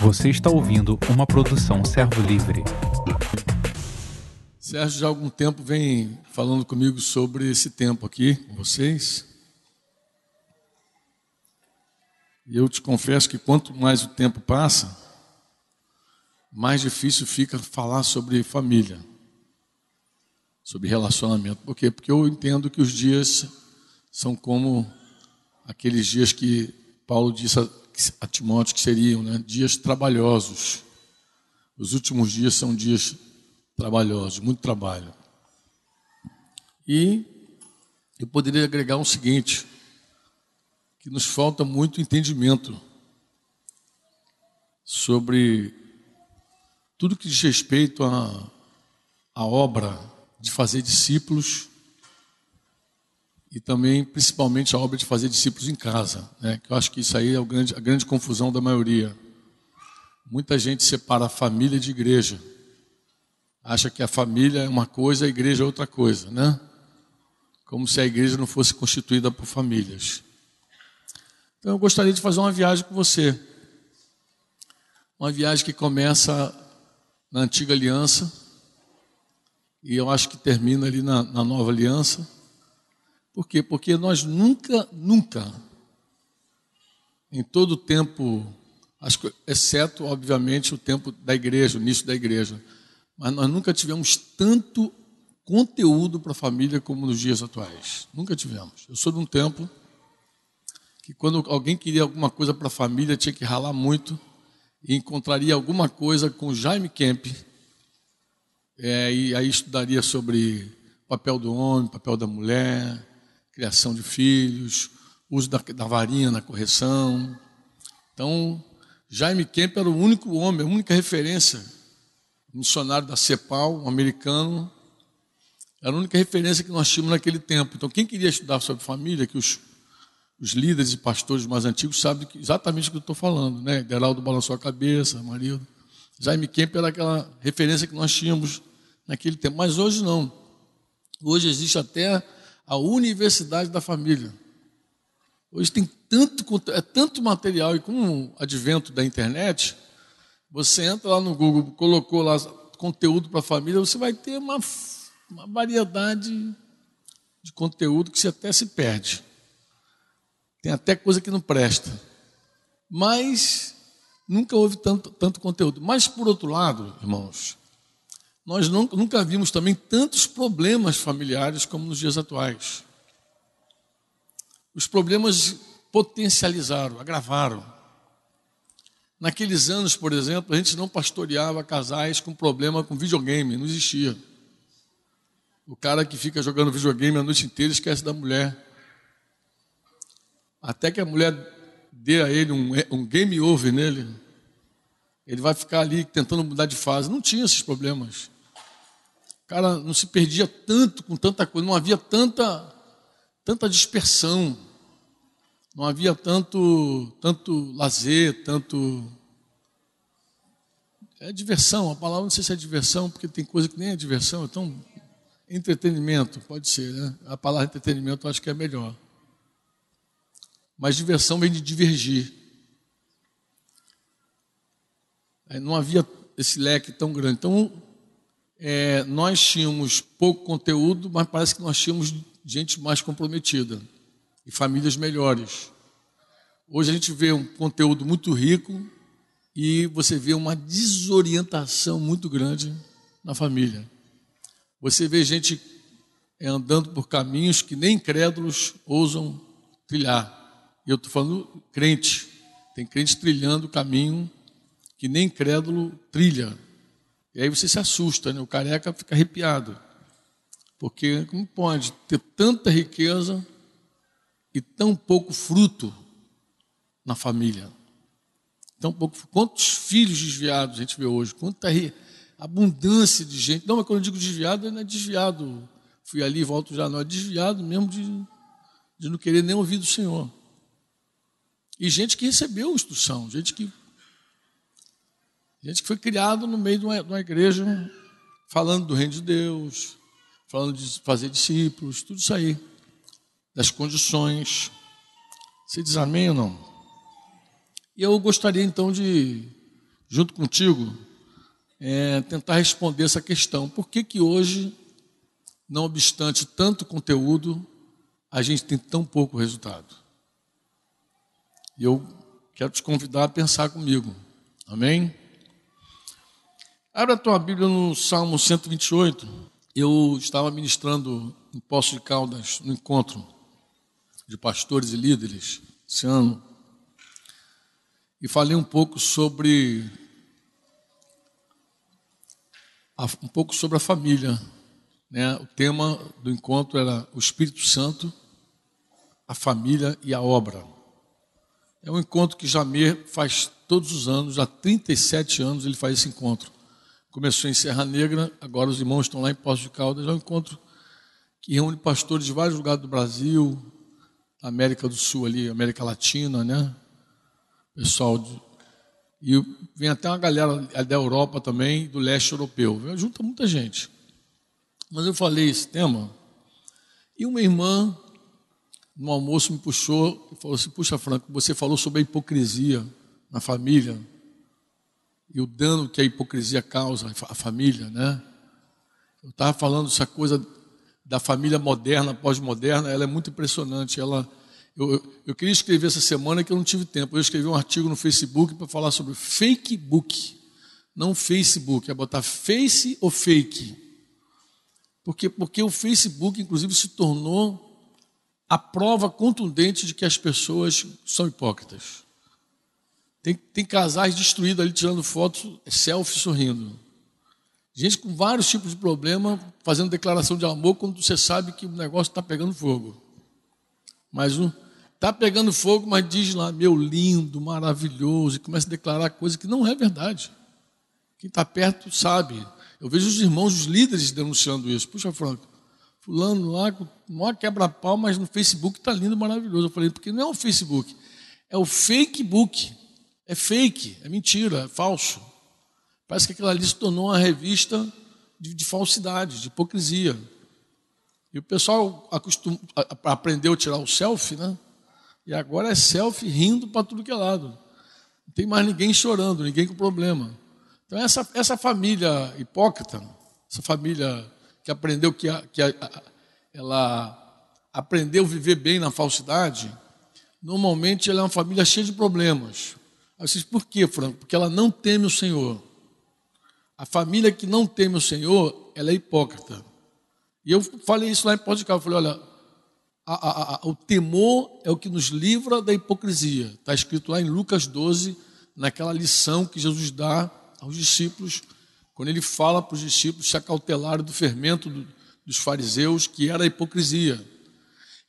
Você está ouvindo uma produção Servo Livre. Sérgio já há algum tempo vem falando comigo sobre esse tempo aqui com vocês. E eu te confesso que quanto mais o tempo passa, mais difícil fica falar sobre família, sobre relacionamento. Por quê? Porque eu entendo que os dias são como aqueles dias que Paulo disse a, Timóteo que seriam né, dias trabalhosos. Os últimos dias são dias trabalhosos, muito trabalho. E eu poderia agregar o seguinte: que nos falta muito entendimento sobre tudo que diz respeito à, à obra de fazer discípulos e também, principalmente, a obra de fazer discípulos em casa. Né? Eu acho que isso aí é a grande, a grande confusão da maioria. Muita gente separa a família de igreja. Acha que a família é uma coisa, a igreja é outra coisa, né? Como se a igreja não fosse constituída por famílias. Então eu gostaria de fazer uma viagem com você. Uma viagem que começa na antiga aliança e eu acho que termina ali na, na nova aliança por quê? Porque nós nunca, nunca, em todo o tempo, exceto, obviamente, o tempo da igreja, o início da igreja, mas nós nunca tivemos tanto conteúdo para a família como nos dias atuais. Nunca tivemos. Eu sou de um tempo que quando alguém queria alguma coisa para a família, tinha que ralar muito e encontraria alguma coisa com Jaime Kemp, é, e aí estudaria sobre papel do homem, papel da mulher, criação de filhos, uso da, da varinha na correção. Então, Jaime Kemp era o único homem, a única referência, missionário da CEPAL, um americano, era a única referência que nós tínhamos naquele tempo. Então, quem queria estudar sobre família, que os, os líderes e pastores mais antigos sabem exatamente o que eu estou falando, né? Geraldo balançou a cabeça, marido. Jaime Kemp era aquela referência que nós tínhamos naquele tempo. Mas hoje não. Hoje existe até a universidade da família. Hoje tem tanto, é tanto material, e com o advento da internet, você entra lá no Google, colocou lá conteúdo para a família, você vai ter uma, uma variedade de conteúdo que você até se perde. Tem até coisa que não presta. Mas nunca houve tanto, tanto conteúdo. Mas, por outro lado, irmãos, nós nunca, vimos também tantos problemas familiares como nos dias atuais. Os problemas potencializaram, agravaram. Naqueles anos, por exemplo, a gente não pastoreava casais com problema com videogame, não existia. O cara que fica jogando videogame a noite inteira esquece da mulher. Até que a mulher dê a ele um, um game over nele, ele vai ficar ali tentando mudar de fase. Não tinha esses problemas cara não se perdia tanto com tanta coisa, não havia tanta, tanta dispersão, não havia tanto, tanto lazer, tanto. É diversão, a palavra não sei se é diversão, porque tem coisa que nem é diversão, então entretenimento, pode ser, né? A palavra entretenimento eu acho que é melhor. Mas diversão vem de divergir. Não havia esse leque tão grande. Então, é, nós tínhamos pouco conteúdo, mas parece que nós tínhamos gente mais comprometida e famílias melhores. Hoje a gente vê um conteúdo muito rico e você vê uma desorientação muito grande na família. Você vê gente é, andando por caminhos que nem incrédulos ousam trilhar. Eu estou falando crente. Tem crente trilhando o caminho que nem incrédulo trilha. E aí você se assusta, né? o careca fica arrepiado. Porque como pode ter tanta riqueza e tão pouco fruto na família? Tão pouco, quantos filhos desviados a gente vê hoje? Quanta abundância de gente. Não, mas quando eu digo desviado, não é desviado. Fui ali e volto já, não. É desviado mesmo de, de não querer nem ouvir do Senhor. E gente que recebeu instrução, gente que Gente que foi criado no meio de uma, de uma igreja falando do reino de Deus, falando de fazer discípulos, tudo isso aí, das condições. Você diz amém ou não? E eu gostaria então de, junto contigo, é, tentar responder essa questão. Por que, que hoje, não obstante tanto conteúdo, a gente tem tão pouco resultado? E eu quero te convidar a pensar comigo. Amém? Abra a tua Bíblia no Salmo 128. Eu estava ministrando em Poço de Caldas, no encontro de pastores e líderes esse ano, e falei um pouco sobre um pouco sobre a família. Né? O tema do encontro era o Espírito Santo, a família e a obra. É um encontro que Jamir faz todos os anos, há 37 anos ele faz esse encontro. Começou em Serra Negra, agora os irmãos estão lá em Poço de Caldas. É um encontro que reúne pastores de vários lugares do Brasil, América do Sul ali, América Latina, né? Pessoal de, e vem até uma galera da Europa também, do leste europeu. Junta muita gente. Mas eu falei esse tema, e uma irmã, no almoço, me puxou e falou assim: Puxa, Franco, você falou sobre a hipocrisia na família e o dano que a hipocrisia causa à família, né? Eu estava falando essa coisa da família moderna, pós-moderna, ela é muito impressionante. Ela eu, eu, queria escrever essa semana que eu não tive tempo. Eu escrevi um artigo no Facebook para falar sobre fake book. Não Facebook, é botar face ou fake. Porque, porque o Facebook, inclusive, se tornou a prova contundente de que as pessoas são hipócritas. Tem, tem casais destruídos ali tirando fotos, selfie sorrindo. Gente com vários tipos de problema, fazendo declaração de amor quando você sabe que o negócio está pegando fogo. Mas um, Está pegando fogo, mas diz lá, meu lindo, maravilhoso, e começa a declarar coisa que não é verdade. Quem está perto sabe. Eu vejo os irmãos, os líderes denunciando isso. Puxa, Franco, fulano lá, uma quebra-pau, mas no Facebook está lindo, maravilhoso. Eu falei, porque não é o Facebook, é o fake book. É fake, é mentira, é falso. Parece que aquilo ali se tornou uma revista de, de falsidade, de hipocrisia. E o pessoal acostum, aprendeu a tirar o selfie, né? E agora é selfie rindo para tudo que é lado. Não tem mais ninguém chorando, ninguém com problema. Então, essa, essa família hipócrita, essa família que aprendeu que, a, que a, a, ela aprendeu a viver bem na falsidade, normalmente ela é uma família cheia de problemas. Aí vocês, por quê, Franco? Porque ela não teme o Senhor. A família que não teme o Senhor, ela é hipócrita. E eu falei isso lá em Portugal. Eu falei, olha, a, a, a, o temor é o que nos livra da hipocrisia. Está escrito lá em Lucas 12, naquela lição que Jesus dá aos discípulos, quando ele fala para os discípulos se acautelarem do fermento do, dos fariseus, que era a hipocrisia.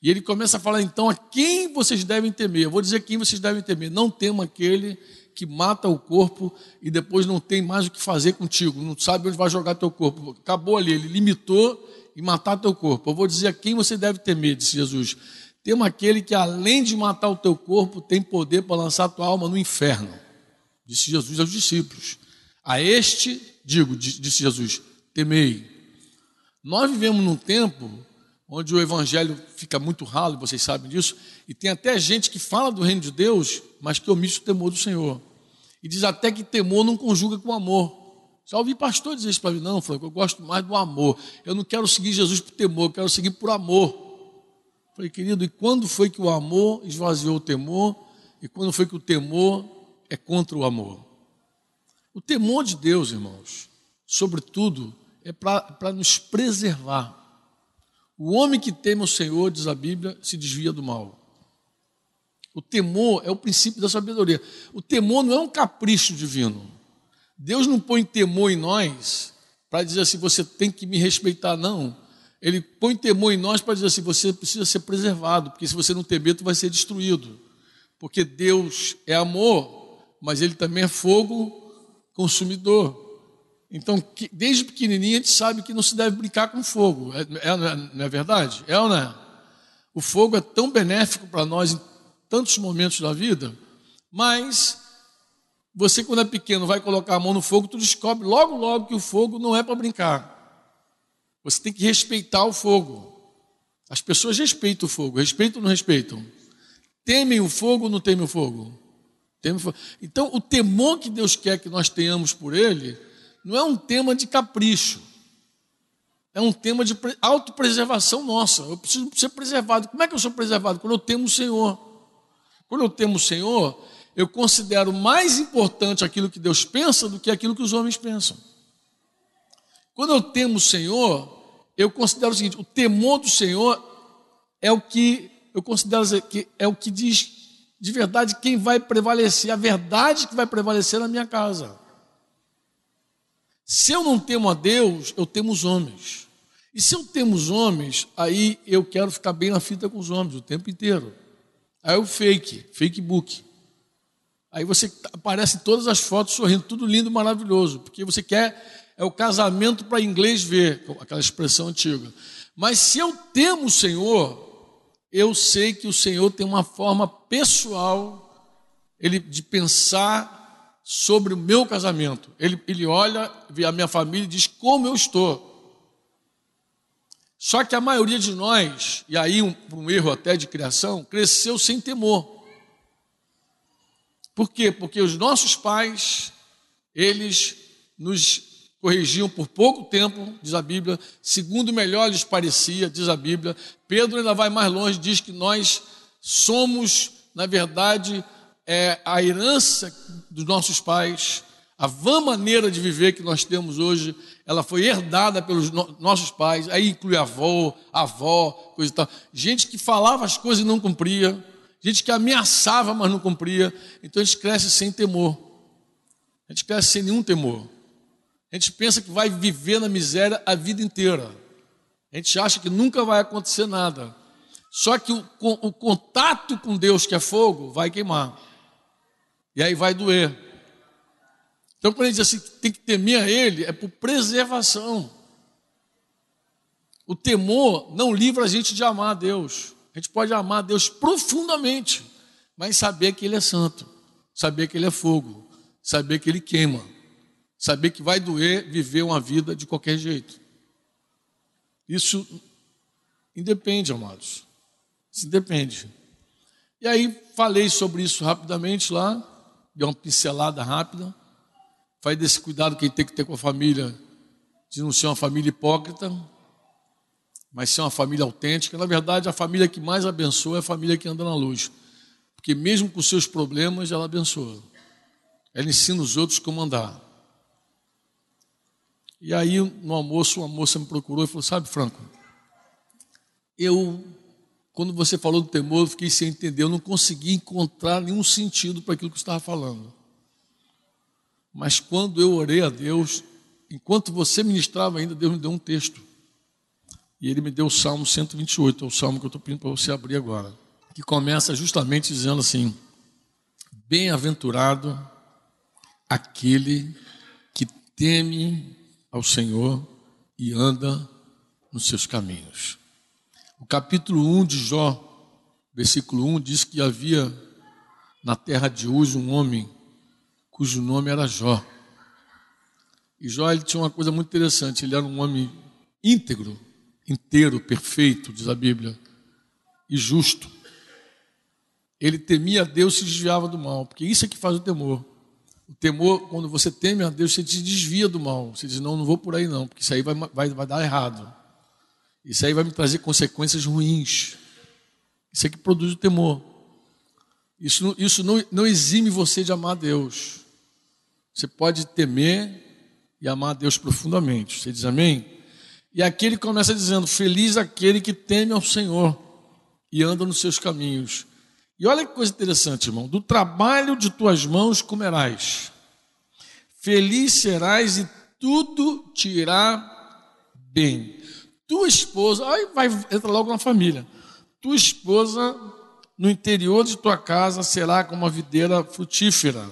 E ele começa a falar então a quem vocês devem temer. Eu vou dizer quem vocês devem temer. Não tema aquele que mata o corpo e depois não tem mais o que fazer contigo, não sabe onde vai jogar teu corpo. Acabou ali, ele limitou e matar teu corpo. Eu vou dizer a quem você deve temer, disse Jesus. Tema aquele que, além de matar o teu corpo, tem poder para lançar a tua alma no inferno. Disse Jesus aos discípulos. A este, digo, disse Jesus, temei. Nós vivemos num tempo onde o evangelho fica muito ralo, vocês sabem disso, e tem até gente que fala do reino de Deus, mas que omite o temor do Senhor. E diz até que temor não conjuga com amor. Já ouvi pastor dizer isso para mim, não, Franco, eu gosto mais do amor. Eu não quero seguir Jesus por temor, eu quero seguir por amor. Falei, querido, e quando foi que o amor esvaziou o temor? E quando foi que o temor é contra o amor? O temor de Deus, irmãos, sobretudo, é para nos preservar. O homem que teme o Senhor, diz a Bíblia, se desvia do mal. O temor é o princípio da sabedoria. O temor não é um capricho divino. Deus não põe temor em nós para dizer assim, você tem que me respeitar, não. Ele põe temor em nós para dizer assim, você precisa ser preservado, porque se você não temer, tu vai ser destruído. Porque Deus é amor, mas Ele também é fogo consumidor. Então, desde pequenininho, a gente sabe que não se deve brincar com fogo. É, é, não é verdade? É ou não é? O fogo é tão benéfico para nós em tantos momentos da vida, mas você, quando é pequeno, vai colocar a mão no fogo, tu descobre logo, logo que o fogo não é para brincar. Você tem que respeitar o fogo. As pessoas respeitam o fogo, respeitam ou não respeitam? Temem o fogo ou não temem o fogo? Então, o temor que Deus quer que nós tenhamos por Ele não é um tema de capricho, é um tema de autopreservação nossa. Eu preciso ser preservado. Como é que eu sou preservado? Quando eu temo o Senhor. Quando eu temo o Senhor, eu considero mais importante aquilo que Deus pensa do que aquilo que os homens pensam. Quando eu temo o Senhor, eu considero o seguinte: o temor do Senhor é o que eu considero que é o que diz de verdade quem vai prevalecer, a verdade que vai prevalecer na minha casa. Se eu não temo a Deus, eu temo os homens. E se eu temo os homens, aí eu quero ficar bem na fita com os homens o tempo inteiro. Aí o fake, fake book. Aí você aparece todas as fotos sorrindo, tudo lindo, maravilhoso, porque você quer é o casamento para inglês ver, aquela expressão antiga. Mas se eu temo o Senhor, eu sei que o Senhor tem uma forma pessoal ele, de pensar sobre o meu casamento. Ele, ele olha, vê a minha família e diz como eu estou. Só que a maioria de nós, e aí um, um erro até de criação, cresceu sem temor. Por quê? Porque os nossos pais, eles nos corrigiam por pouco tempo, diz a Bíblia, segundo melhor lhes parecia, diz a Bíblia. Pedro ainda vai mais longe, diz que nós somos, na verdade, é, a herança dos nossos pais, a vã maneira de viver que nós temos hoje, ela foi herdada pelos no nossos pais, aí inclui avô, avó, coisa e tal. Gente que falava as coisas e não cumpria gente que ameaçava, mas não cumpria. Então a gente cresce sem temor. A gente cresce sem nenhum temor. A gente pensa que vai viver na miséria a vida inteira. A gente acha que nunca vai acontecer nada. Só que o, o contato com Deus, que é fogo, vai queimar. E aí vai doer. Então, quando ele diz assim, tem que temer a Ele, é por preservação. O temor não livra a gente de amar a Deus. A gente pode amar a Deus profundamente, mas saber que Ele é santo, saber que Ele é fogo, saber que Ele queima, saber que vai doer viver uma vida de qualquer jeito. Isso independe, amados. Isso independe. E aí falei sobre isso rapidamente lá, dei uma pincelada rápida. Falei desse cuidado que a gente tem que ter com a família, de não ser uma família hipócrita, mas ser uma família autêntica. Na verdade, a família que mais abençoa é a família que anda na luz. Porque mesmo com seus problemas, ela abençoa. Ela ensina os outros como andar. E aí, no almoço, uma moça me procurou e falou: Sabe, Franco, eu, quando você falou do temor, eu fiquei sem entender, eu não consegui encontrar nenhum sentido para aquilo que você estava falando. Mas quando eu orei a Deus, enquanto você ministrava ainda, Deus me deu um texto. E ele me deu o Salmo 128, é o salmo que eu estou pedindo para você abrir agora, que começa justamente dizendo assim: Bem-aventurado aquele que teme ao Senhor e anda nos seus caminhos. O capítulo 1 de Jó, versículo 1, diz que havia na terra de Uz um homem cujo nome era Jó. E Jó ele tinha uma coisa muito interessante, ele era um homem íntegro, inteiro, perfeito, diz a Bíblia, e justo. Ele temia a Deus e se desviava do mal, porque isso é que faz o temor. O temor, quando você teme a Deus, você te desvia do mal. Você diz, não, não vou por aí não, porque isso aí vai, vai, vai dar errado. Isso aí vai me trazer consequências ruins. Isso é que produz o temor. Isso, isso não, não exime você de amar Deus. Você pode temer e amar Deus profundamente. Você diz amém? E aqui ele começa dizendo: Feliz aquele que teme ao Senhor e anda nos seus caminhos. E olha que coisa interessante, irmão: do trabalho de tuas mãos comerás, feliz serás e tudo te irá bem. Tua esposa, aí vai, entra logo na família. Tua esposa no interior de tua casa será como uma videira frutífera,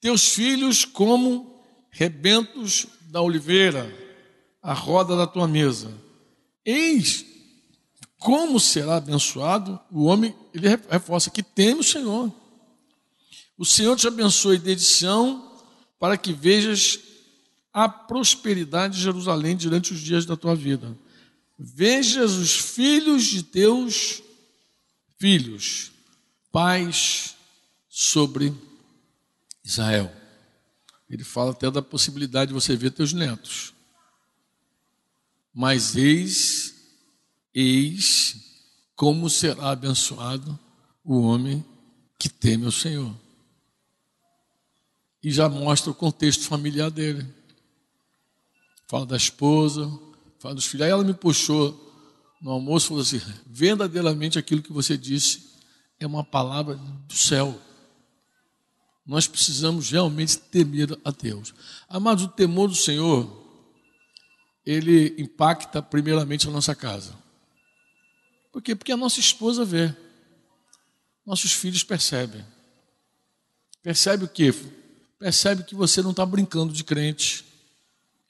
teus filhos como rebentos da oliveira a roda da tua mesa. Eis como será abençoado o homem, ele reforça que teme o Senhor. O Senhor te abençoe desde Sião, para que vejas a prosperidade de Jerusalém durante os dias da tua vida. Vejas os filhos de teus filhos, pais sobre Israel. Ele fala até da possibilidade de você ver teus netos. Mas eis, eis como será abençoado o homem que teme o Senhor. E já mostra o contexto familiar dele. Fala da esposa, fala dos filhos. Aí ela me puxou no almoço e falou assim: verdadeiramente aquilo que você disse é uma palavra do céu. Nós precisamos realmente temer a Deus. Amados, o temor do Senhor, ele impacta primeiramente a nossa casa. Por quê? Porque a nossa esposa vê. Nossos filhos percebem. Percebe o quê? Percebe que você não está brincando de crente,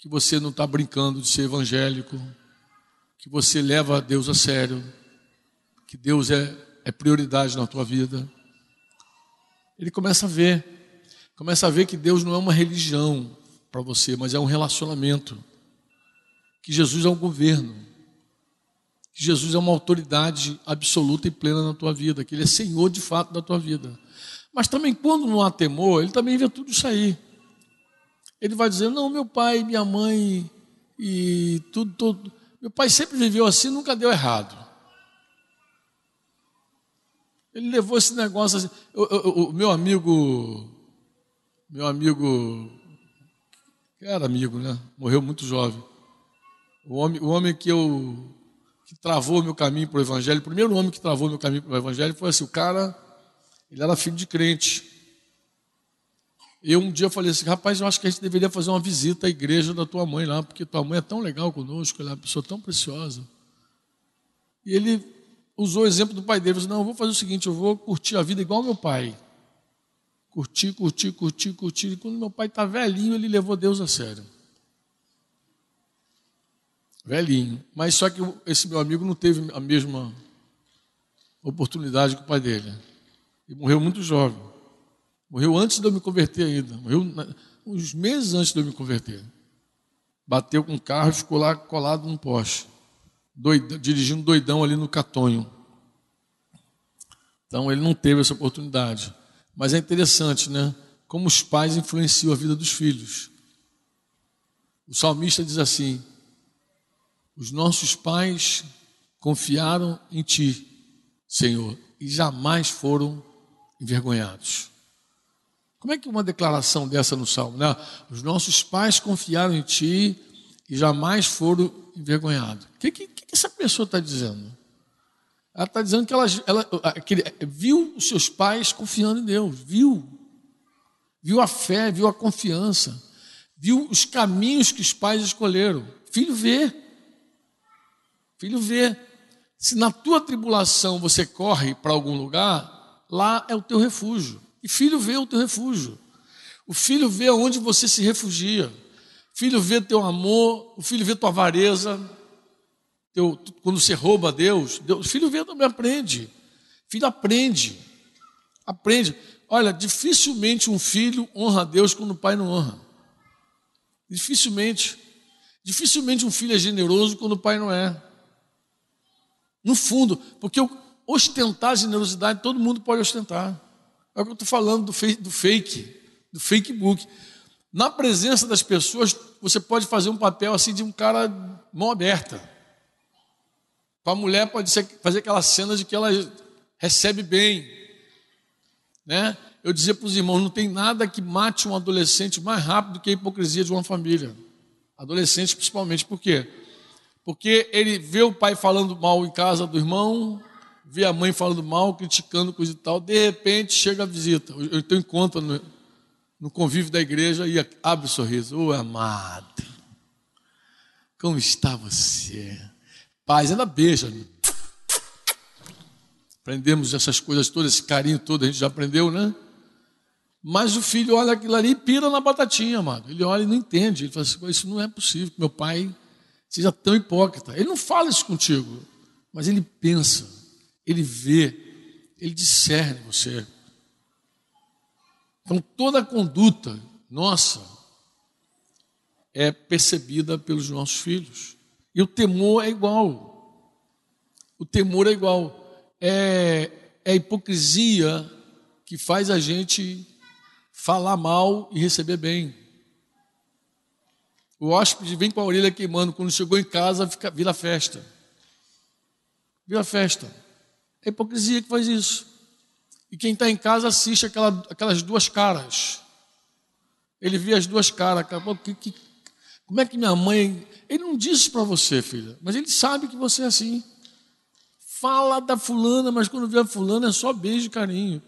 que você não está brincando de ser evangélico, que você leva Deus a sério, que Deus é, é prioridade na tua vida. Ele começa a ver, começa a ver que Deus não é uma religião para você, mas é um relacionamento. Que Jesus é um governo, que Jesus é uma autoridade absoluta e plena na tua vida, que Ele é Senhor de fato da tua vida. Mas também, quando não há temor, Ele também vê tudo isso aí. Ele vai dizer: Não, meu pai, minha mãe e tudo, tudo meu pai sempre viveu assim, nunca deu errado. Ele levou esse negócio assim. O, meu amigo, meu amigo, que era amigo, né? Morreu muito jovem. O homem, o homem que eu que travou meu caminho para o evangelho, o primeiro homem que travou meu caminho para o evangelho foi assim, o cara, ele era filho de crente. Eu um dia falei assim, rapaz, eu acho que a gente deveria fazer uma visita à igreja da tua mãe lá, porque tua mãe é tão legal conosco, ela é uma pessoa tão preciosa. E ele usou o exemplo do pai dele, falou assim, não, eu vou fazer o seguinte, eu vou curtir a vida igual meu pai. Curtir, curtir, curtir, curtir. E quando meu pai está velhinho, ele levou Deus a sério. Velhinho. Mas só que esse meu amigo não teve a mesma oportunidade que o pai dele. E morreu muito jovem. Morreu antes de eu me converter ainda. Morreu uns meses antes de eu me converter. Bateu com o carro e ficou lá colado num poste. Doidão, dirigindo doidão ali no Catonho. Então ele não teve essa oportunidade. Mas é interessante, né? Como os pais influenciam a vida dos filhos. O salmista diz assim: Os nossos pais confiaram em ti, Senhor, e jamais foram envergonhados. Como é que uma declaração dessa no Salmo? Né? Os nossos pais confiaram em Ti e jamais foram envergonhados. O que, que, que essa pessoa está dizendo? Ela está dizendo que ela, ela aquele, viu os seus pais confiando em Deus, viu. Viu a fé, viu a confiança, viu os caminhos que os pais escolheram. Filho vê. Filho vê. Se na tua tribulação você corre para algum lugar, lá é o teu refúgio. E filho vê o teu refúgio. O filho vê onde você se refugia. O filho vê teu amor, o filho vê tua avareza. Teu, quando você rouba a Deus, Deus, o filho vê também aprende. O filho aprende. Aprende. Olha, dificilmente um filho honra a Deus quando o pai não honra. Dificilmente. Dificilmente um filho é generoso quando o pai não é. No fundo, porque ostentar generosidade todo mundo pode ostentar. É o que eu estou falando do fake, do fake, do fake book. Na presença das pessoas, você pode fazer um papel assim de um cara mão aberta. Para a mulher pode ser fazer aquela cena de que ela recebe bem, né? Eu dizia para os irmãos, não tem nada que mate um adolescente mais rápido que a hipocrisia de uma família. Adolescente principalmente, por quê? Porque ele vê o pai falando mal em casa do irmão, vê a mãe falando mal, criticando, coisa e tal, de repente chega a visita. Eu tenho encontro no, no convívio da igreja e abre o sorriso. Ô oh, amado, como está você? Paz, ainda beija. Aprendemos essas coisas todas, esse carinho todo, a gente já aprendeu, né? Mas o filho olha aquilo ali e pira na batatinha, amado. Ele olha e não entende. Ele fala assim: Isso não é possível que meu pai seja tão hipócrita. Ele não fala isso contigo, mas ele pensa ele vê, ele discerne você. Então toda a conduta nossa é percebida pelos nossos filhos. E o temor é igual. O temor é igual. É, é a hipocrisia que faz a gente falar mal e receber bem. O hóspede vem com a orelha queimando, quando chegou em casa, fica, vira festa. Vira festa. É hipocrisia que faz isso. E quem está em casa assiste aquela, aquelas duas caras. Ele vê as duas caras. Que, que, como é que minha mãe. Ele não disse para você, filha, mas ele sabe que você é assim. Fala da fulana, mas quando vê a fulana é só beijo e carinho.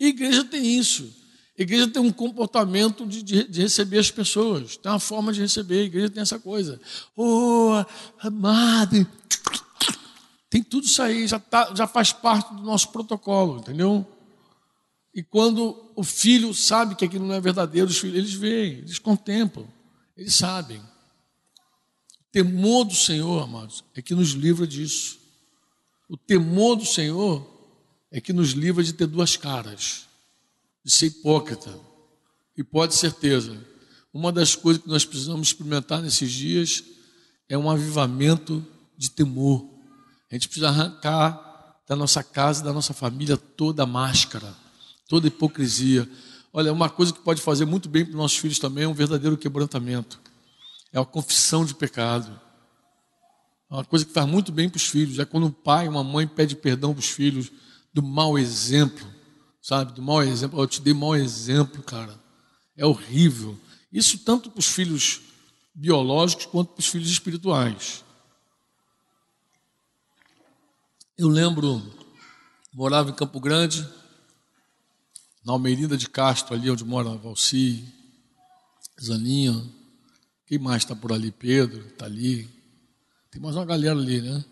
E igreja tem isso. Igreja tem um comportamento de, de, de, receber as pessoas, tem uma forma de receber. A igreja tem essa coisa. Oh, amado. Tem tudo isso aí, já, tá, já faz parte do nosso protocolo, entendeu? E quando o filho sabe que aquilo não é verdadeiro, os filhos, eles veem, eles contemplam, eles sabem. O temor do Senhor, amados, é que nos livra disso. O temor do Senhor é que nos livra de ter duas caras de ser hipócrita. E pode certeza, uma das coisas que nós precisamos experimentar nesses dias é um avivamento de temor. A gente precisa arrancar da nossa casa, da nossa família, toda a máscara, toda a hipocrisia. Olha, uma coisa que pode fazer muito bem para os nossos filhos também é um verdadeiro quebrantamento. É a confissão de pecado. É uma coisa que faz muito bem para os filhos. É quando um pai, uma mãe pede perdão para os filhos do mau exemplo sabe? Do mau exemplo. Eu te dei mau exemplo, cara. É horrível. Isso tanto para os filhos biológicos quanto para os filhos espirituais. Eu lembro, morava em Campo Grande, na Almeida de Castro, ali onde mora Valci, Zaninha. Quem mais está por ali? Pedro, está ali. Tem mais uma galera ali, né?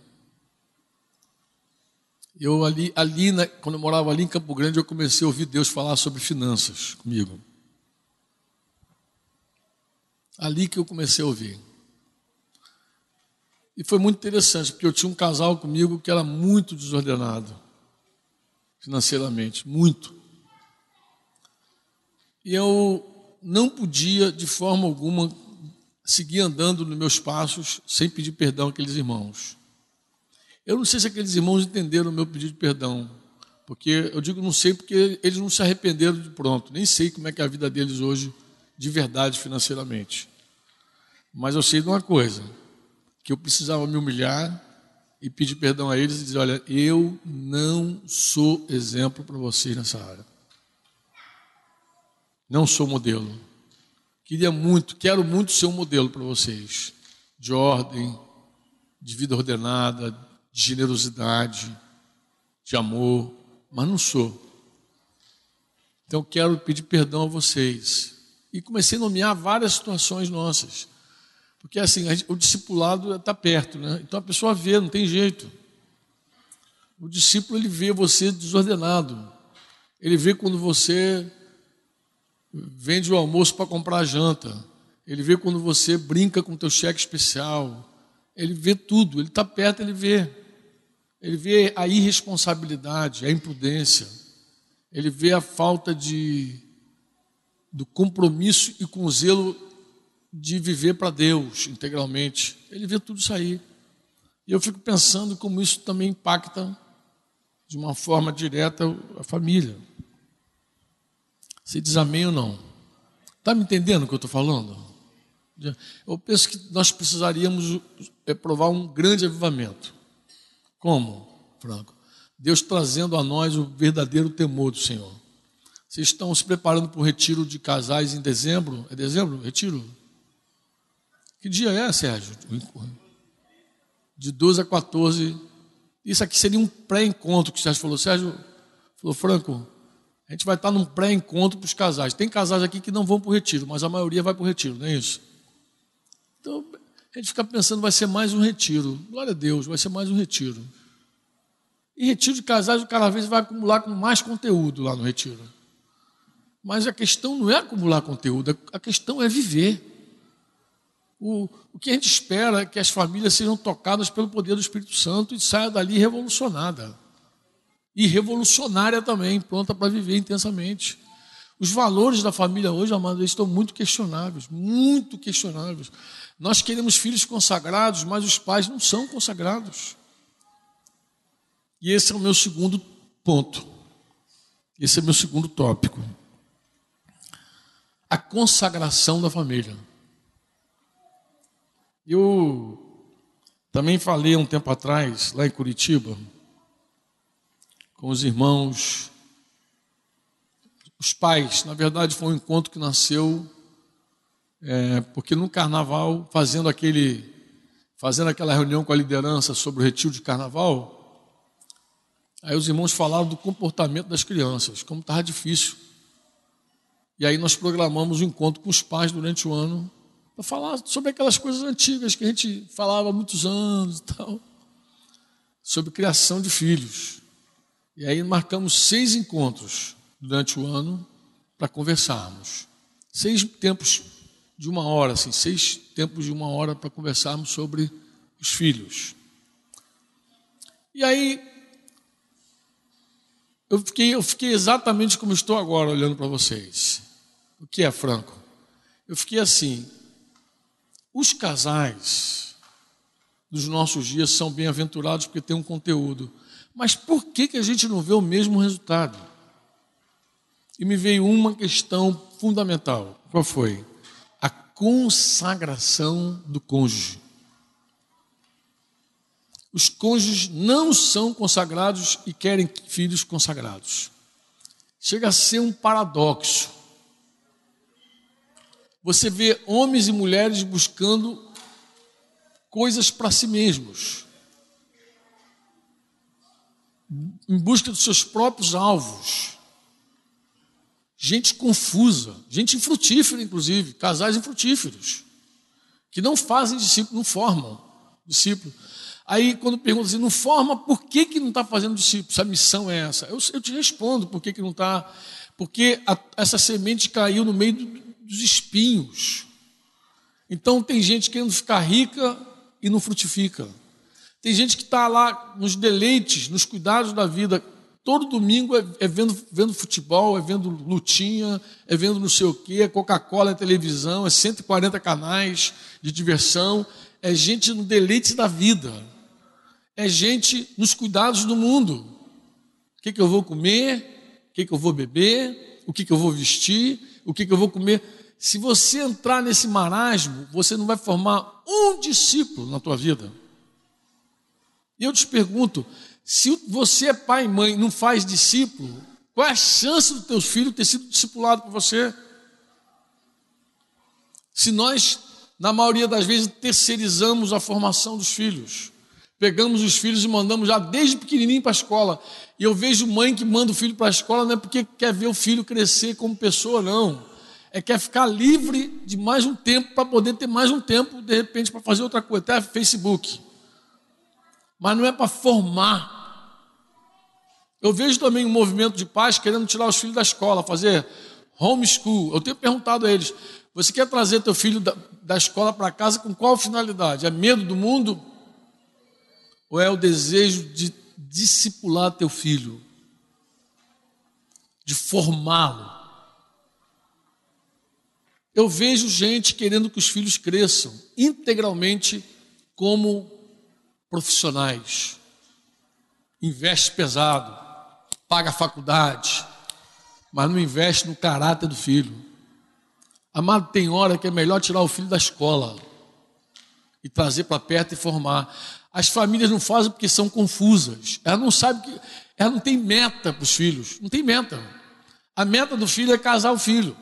Eu ali, ali na, quando eu morava ali em Campo Grande, eu comecei a ouvir Deus falar sobre finanças comigo. Ali que eu comecei a ouvir. E foi muito interessante, porque eu tinha um casal comigo que era muito desordenado financeiramente, muito. E eu não podia, de forma alguma, seguir andando nos meus passos sem pedir perdão àqueles irmãos. Eu não sei se aqueles irmãos entenderam o meu pedido de perdão, porque eu digo não sei porque eles não se arrependeram de pronto, nem sei como é que é a vida deles hoje, de verdade, financeiramente. Mas eu sei de uma coisa, que eu precisava me humilhar e pedir perdão a eles e dizer: olha, eu não sou exemplo para vocês nessa área. Não sou modelo. Queria muito, quero muito ser um modelo para vocês, de ordem, de vida ordenada, de generosidade, de amor, mas não sou. Então quero pedir perdão a vocês. E comecei a nomear várias situações nossas. Porque assim, o discipulado está perto, né? Então a pessoa vê, não tem jeito. O discípulo ele vê você desordenado. Ele vê quando você vende o almoço para comprar a janta. Ele vê quando você brinca com o teu cheque especial. Ele vê tudo, ele está perto, ele vê. Ele vê a irresponsabilidade, a imprudência. Ele vê a falta de do compromisso e com zelo de viver para Deus integralmente. Ele vê tudo aí. E eu fico pensando como isso também impacta de uma forma direta a família. Você diz amém ou não? Está me entendendo o que eu estou falando? Eu penso que nós precisaríamos é, provar um grande avivamento. Como, Franco? Deus trazendo a nós o verdadeiro temor do Senhor. Vocês estão se preparando para o retiro de casais em dezembro? É dezembro? Retiro? Que dia é, Sérgio? De 12 a 14. Isso aqui seria um pré-encontro que o Sérgio falou. Sérgio falou, Franco, a gente vai estar num pré-encontro para os casais. Tem casais aqui que não vão para o retiro, mas a maioria vai para o retiro, não é isso? Então, a gente fica pensando, vai ser mais um retiro. Glória a Deus, vai ser mais um retiro. E retiro de casais, cada vez vai acumular com mais conteúdo lá no retiro. Mas a questão não é acumular conteúdo, a questão é viver. O, o que a gente espera é que as famílias sejam tocadas pelo poder do Espírito Santo e saiam dali revolucionada. E revolucionária também, pronta para viver intensamente. Os valores da família hoje, amados, estão muito questionáveis, muito questionáveis. Nós queremos filhos consagrados, mas os pais não são consagrados. E esse é o meu segundo ponto. Esse é o meu segundo tópico. a consagração da família. Eu também falei um tempo atrás, lá em Curitiba, com os irmãos, os pais. Na verdade, foi um encontro que nasceu é, porque no carnaval, fazendo aquele, fazendo aquela reunião com a liderança sobre o retiro de carnaval, aí os irmãos falaram do comportamento das crianças, como estava difícil. E aí nós programamos um encontro com os pais durante o ano para falar sobre aquelas coisas antigas que a gente falava há muitos anos e tal, sobre criação de filhos. E aí marcamos seis encontros durante o ano para conversarmos. Seis tempos de uma hora, assim, seis tempos de uma hora para conversarmos sobre os filhos. E aí eu fiquei, eu fiquei exatamente como estou agora olhando para vocês. O que é Franco? Eu fiquei assim, os casais dos nossos dias são bem-aventurados porque têm um conteúdo. Mas por que, que a gente não vê o mesmo resultado? E me veio uma questão fundamental. Qual foi? A consagração do cônjuge. Os cônjuges não são consagrados e querem filhos consagrados. Chega a ser um paradoxo você vê homens e mulheres buscando coisas para si mesmos, em busca dos seus próprios alvos. Gente confusa, gente infrutífera, inclusive, casais infrutíferos, que não fazem discípulo, não formam discípulo. Aí, quando pergunta assim, não forma, por que, que não está fazendo discípulo? Se a missão é essa? Eu, eu te respondo por que, que não está. Porque a, essa semente caiu no meio do, dos espinhos. Então tem gente querendo ficar rica e não frutifica. Tem gente que está lá nos deleites, nos cuidados da vida. Todo domingo é, é, vendo, vendo futebol, é vendo lutinha, é vendo não sei o quê, é Coca-Cola, é televisão, é 140 canais de diversão. É gente no deleite da vida. É gente nos cuidados do mundo. O que, que eu vou comer? O que, que eu vou beber? O que, que eu vou vestir? O que, que eu vou comer? Se você entrar nesse marasmo, você não vai formar um discípulo na tua vida. E eu te pergunto, se você é pai e mãe não faz discípulo, qual é a chance do teu filho ter sido discipulado por você? Se nós, na maioria das vezes, terceirizamos a formação dos filhos, pegamos os filhos e mandamos já desde pequenininho para a escola. E eu vejo mãe que manda o filho para a escola não é porque quer ver o filho crescer como pessoa, não é quer ficar livre de mais um tempo para poder ter mais um tempo, de repente, para fazer outra coisa, até Facebook. Mas não é para formar. Eu vejo também um movimento de pais querendo tirar os filhos da escola, fazer homeschool. Eu tenho perguntado a eles: você quer trazer teu filho da, da escola para casa com qual finalidade? É medo do mundo? Ou é o desejo de discipular teu filho? De formá-lo? Eu vejo gente querendo que os filhos cresçam integralmente como profissionais. Investe pesado, paga a faculdade, mas não investe no caráter do filho. Amado, tem hora que é melhor tirar o filho da escola e trazer para perto e formar. As famílias não fazem porque são confusas. Ela não sabe que. Ela não tem meta para os filhos. Não tem meta. A meta do filho é casar o filho.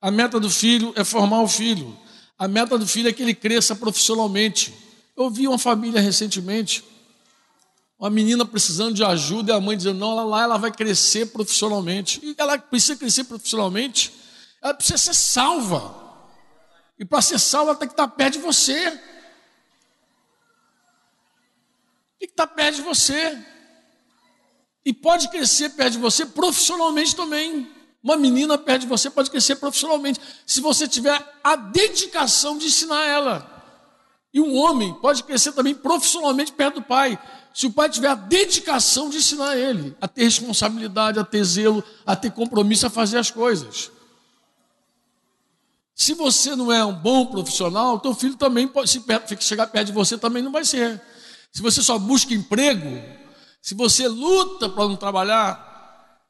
A meta do filho é formar o filho. A meta do filho é que ele cresça profissionalmente. Eu vi uma família recentemente, uma menina precisando de ajuda e a mãe dizendo: não, ela lá ela vai crescer profissionalmente. E ela precisa crescer profissionalmente, ela precisa ser salva. E para ser salva, ela tem que estar perto de você. Tem que estar perto de você. E pode crescer perto de você profissionalmente também. Uma menina perto de você pode crescer profissionalmente, se você tiver a dedicação de ensinar ela. E um homem pode crescer também profissionalmente perto do pai, se o pai tiver a dedicação de ensinar ele a ter responsabilidade, a ter zelo, a ter compromisso a fazer as coisas. Se você não é um bom profissional, teu filho também pode, se chegar perto de você, também não vai ser. Se você só busca emprego, se você luta para não trabalhar,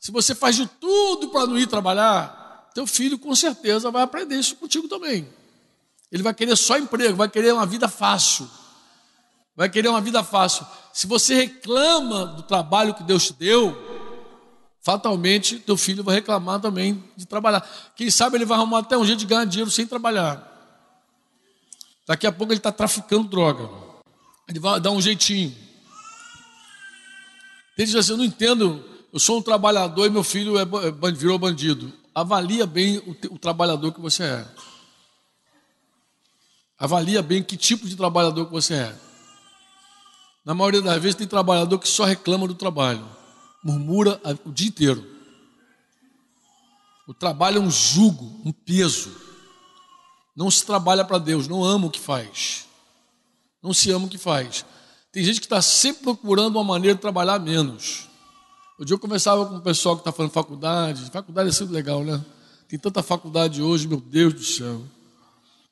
se você faz de tudo para não ir trabalhar, teu filho com certeza vai aprender isso contigo também. Ele vai querer só emprego, vai querer uma vida fácil. Vai querer uma vida fácil. Se você reclama do trabalho que Deus te deu, fatalmente teu filho vai reclamar também de trabalhar. Quem sabe ele vai arrumar até um jeito de ganhar dinheiro sem trabalhar. Daqui a pouco ele está traficando droga. Ele vai dar um jeitinho. Ele diz assim: Eu não entendo, eu sou um trabalhador e meu filho é, virou bandido. Avalia bem o, o trabalhador que você é. Avalia bem que tipo de trabalhador que você é. Na maioria das vezes tem trabalhador que só reclama do trabalho, murmura o dia inteiro. O trabalho é um jugo, um peso. Não se trabalha para Deus, não ama o que faz. Não se ama o que faz. Tem gente que está sempre procurando uma maneira de trabalhar menos. O dia eu conversava com o pessoal que está fazendo faculdade. Faculdade é sempre legal, né? Tem tanta faculdade hoje, meu Deus do céu.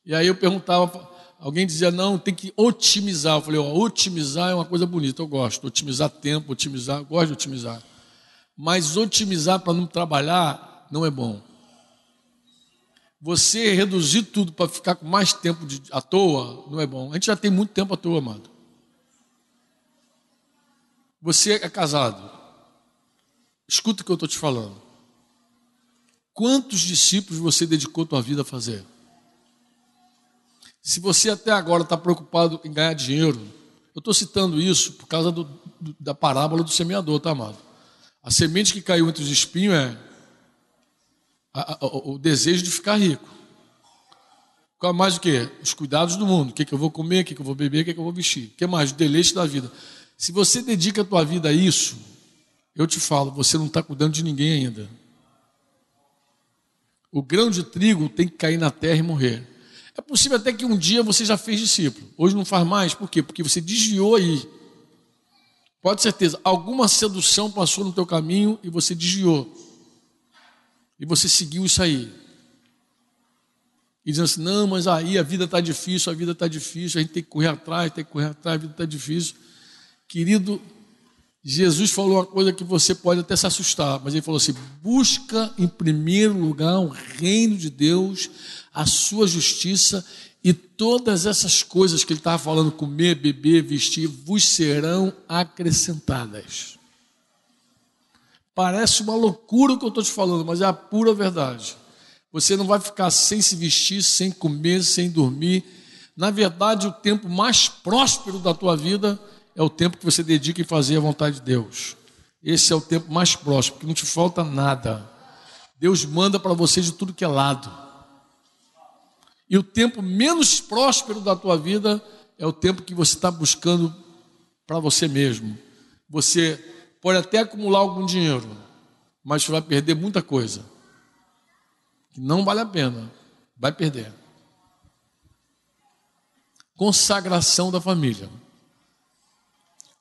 E aí eu perguntava, alguém dizia, não, tem que otimizar. Eu falei, ó, otimizar é uma coisa bonita, eu gosto. Otimizar tempo, otimizar, eu gosto de otimizar. Mas otimizar para não trabalhar não é bom. Você reduzir tudo para ficar com mais tempo de, à toa não é bom. A gente já tem muito tempo à toa, amado. Você é casado. Escuta o que eu estou te falando. Quantos discípulos você dedicou tua vida a fazer? Se você até agora está preocupado em ganhar dinheiro, eu estou citando isso por causa do, do, da parábola do semeador, tá, amado? A semente que caiu entre os espinhos é a, a, o, o desejo de ficar rico. Qual mais o que? Os cuidados do mundo. O que, que eu vou comer, o que, que eu vou beber, o que, que eu vou vestir. O que mais? O deleite da vida. Se você dedica a tua vida a isso, eu te falo, você não está cuidando de ninguém ainda. O grão de trigo tem que cair na terra e morrer. É possível até que um dia você já fez discípulo. Hoje não faz mais. Por quê? Porque você desviou aí. Pode certeza, alguma sedução passou no teu caminho e você desviou. E você seguiu isso aí. E dizendo assim, não, mas aí a vida está difícil, a vida está difícil, a gente tem que correr atrás, tem que correr atrás, a vida está difícil. Querido, Jesus falou uma coisa que você pode até se assustar, mas ele falou assim: busca em primeiro lugar o reino de Deus, a sua justiça, e todas essas coisas que ele estava falando, comer, beber, vestir, vos serão acrescentadas. Parece uma loucura o que eu estou te falando, mas é a pura verdade. Você não vai ficar sem se vestir, sem comer, sem dormir. Na verdade, o tempo mais próspero da tua vida é o tempo que você dedica em fazer a vontade de Deus. Esse é o tempo mais próximo, porque não te falta nada. Deus manda para você de tudo que é lado. E o tempo menos próspero da tua vida é o tempo que você está buscando para você mesmo. Você pode até acumular algum dinheiro, mas você vai perder muita coisa. Que não vale a pena. Vai perder. Consagração da família.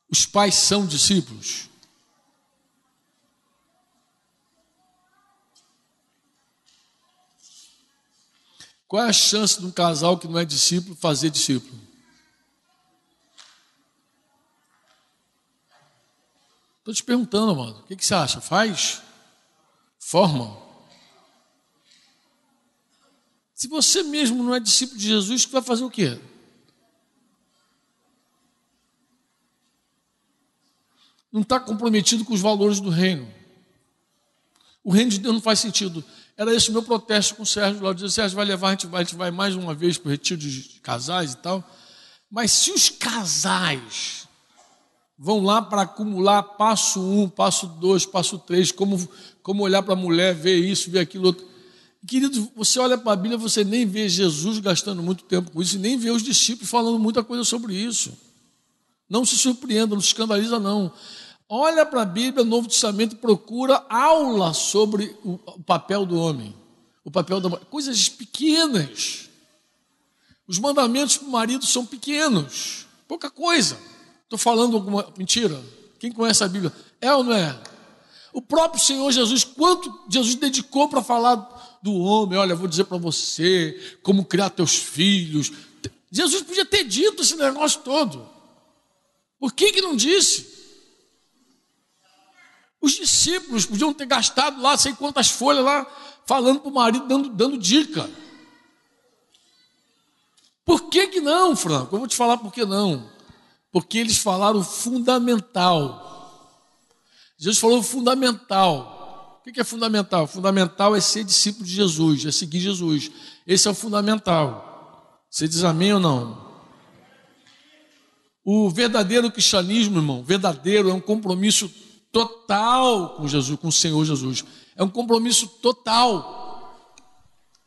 Os pais são discípulos. Qual é a chance de um casal que não é discípulo fazer discípulo? Estou te perguntando, mano. O que, que você acha? Faz? Forma? Se você mesmo não é discípulo de Jesus, você vai fazer o quê? Não está comprometido com os valores do reino. O reino de Deus não faz sentido. Era esse o meu protesto com o Sérgio lá. Eu dizia, Sérgio vai levar, a gente vai, a gente vai mais uma vez para o retiro de casais e tal. Mas se os casais vão lá para acumular passo um, passo dois, passo três, como, como olhar para a mulher, ver isso, ver aquilo outro. Querido, você olha para a Bíblia, você nem vê Jesus gastando muito tempo com isso, e nem vê os discípulos falando muita coisa sobre isso. Não se surpreenda, não se escandaliza, não. Olha para a Bíblia, Novo Testamento, procura aula sobre o, papel do homem, o papel da mulher. Coisas pequenas. Os mandamentos para o marido são pequenos, pouca coisa. Estou falando alguma mentira? Quem conhece a Bíblia? É ou não é? O próprio Senhor Jesus, quanto Jesus dedicou para falar do homem? Olha, vou dizer para você como criar teus filhos. Jesus podia ter dito esse negócio todo. Por que, que não disse? Os discípulos podiam ter gastado lá sei quantas folhas lá, falando para o marido, dando, dando dica. Por que, que não, Franco? Eu vou te falar por que não. Porque eles falaram fundamental. Jesus falou fundamental. O que é fundamental? Fundamental é ser discípulo de Jesus, é seguir Jesus. Esse é o fundamental. Você diz amém ou não? O verdadeiro cristianismo, irmão, verdadeiro, é um compromisso total com Jesus, com o Senhor Jesus. É um compromisso total.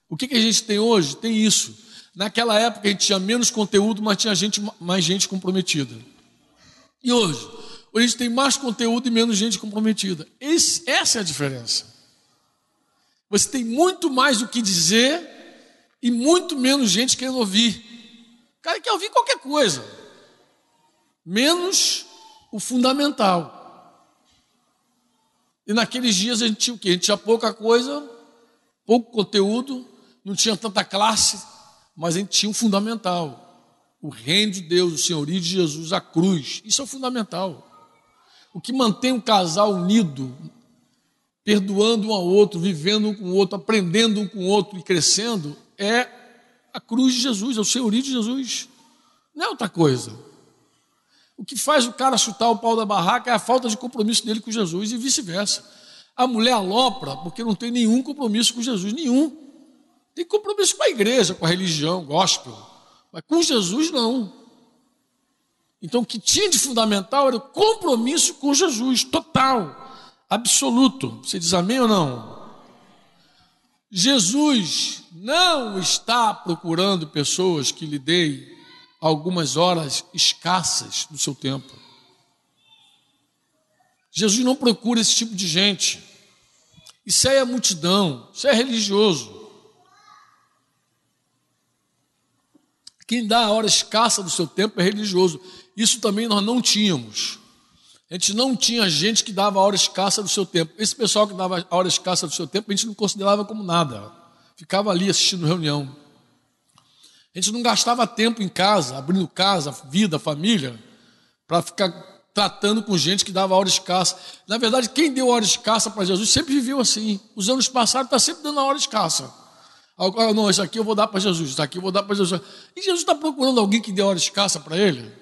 O que, que a gente tem hoje? Tem isso. Naquela época a gente tinha menos conteúdo, mas tinha gente, mais gente comprometida. E hoje? Hoje a gente tem mais conteúdo e menos gente comprometida. Esse, essa é a diferença. Você tem muito mais o que dizer e muito menos gente querendo ouvir. O cara quer ouvir qualquer coisa, menos o fundamental. E naqueles dias a gente tinha o quê? A gente tinha pouca coisa, pouco conteúdo, não tinha tanta classe, mas a gente tinha o um fundamental: o reino de Deus, o senhorio de Jesus, a cruz. Isso é o fundamental. O que mantém um casal unido, perdoando um ao outro, vivendo um com o outro, aprendendo um com o outro e crescendo, é a cruz de Jesus, é o senhorio de Jesus. Não é outra coisa. O que faz o cara chutar o pau da barraca é a falta de compromisso dele com Jesus e vice-versa. A mulher alopra porque não tem nenhum compromisso com Jesus, nenhum. Tem compromisso com a igreja, com a religião, gospel, mas com Jesus não. Então o que tinha de fundamental era o compromisso com Jesus, total, absoluto. Você diz amém ou não? Jesus não está procurando pessoas que lhe deem algumas horas escassas do seu tempo. Jesus não procura esse tipo de gente. Isso aí é multidão, isso é religioso. Quem dá a hora escassa do seu tempo é religioso. Isso também nós não tínhamos. A gente não tinha gente que dava a hora escassa do seu tempo. Esse pessoal que dava a hora escassa do seu tempo, a gente não considerava como nada. Ficava ali assistindo reunião. A gente não gastava tempo em casa, abrindo casa, vida, família, para ficar tratando com gente que dava hora escassa. Na verdade, quem deu hora escassa para Jesus sempre viveu assim. Os anos passados está sempre dando a hora escassa. Ah, não, isso aqui eu vou dar para Jesus, isso aqui eu vou dar para Jesus. E Jesus está procurando alguém que dê hora escassa para ele?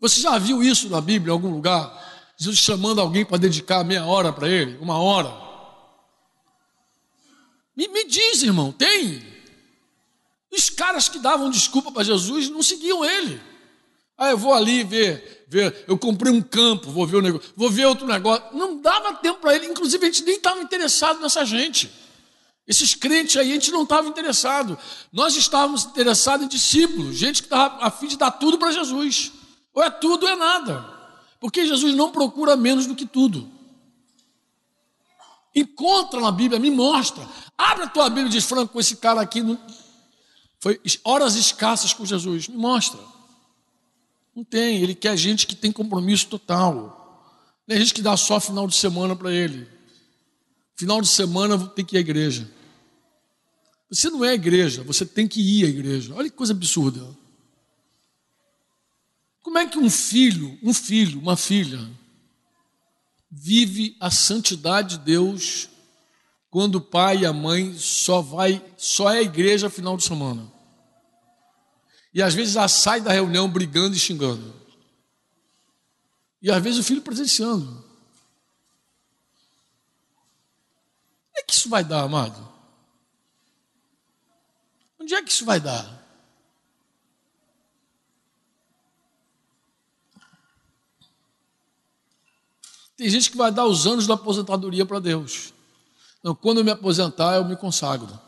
Você já viu isso na Bíblia em algum lugar? Jesus chamando alguém para dedicar meia hora para ele, uma hora. Me, me diz, irmão, tem? Os caras que davam desculpa para Jesus não seguiam ele. Ah, eu vou ali ver, ver, eu comprei um campo, vou ver o negócio, vou ver outro negócio. Não dava tempo para ele, inclusive a gente nem estava interessado nessa gente. Esses crentes aí, a gente não estava interessado. Nós estávamos interessados em discípulos, gente que estava a fim de dar tudo para Jesus. Ou é tudo ou é nada. Porque Jesus não procura menos do que tudo. Encontra na Bíblia, me mostra. Abre a tua Bíblia e diz, Franco, esse cara aqui foi horas escassas com Jesus. Me mostra. Não tem. Ele quer gente que tem compromisso total. Não é gente que dá só final de semana para ele. Final de semana tem que ir à igreja. Você não é igreja, você tem que ir à igreja. Olha que coisa absurda. Como é que um filho, um filho, uma filha, vive a santidade de Deus quando o pai e a mãe só vai, só é igreja final de semana? E às vezes ela sai da reunião brigando e xingando. E às vezes o filho presenciando. Onde é que isso vai dar, amado? Onde é que isso vai dar? Tem gente que vai dar os anos da aposentadoria para Deus. Então, quando eu me aposentar, eu me consagro.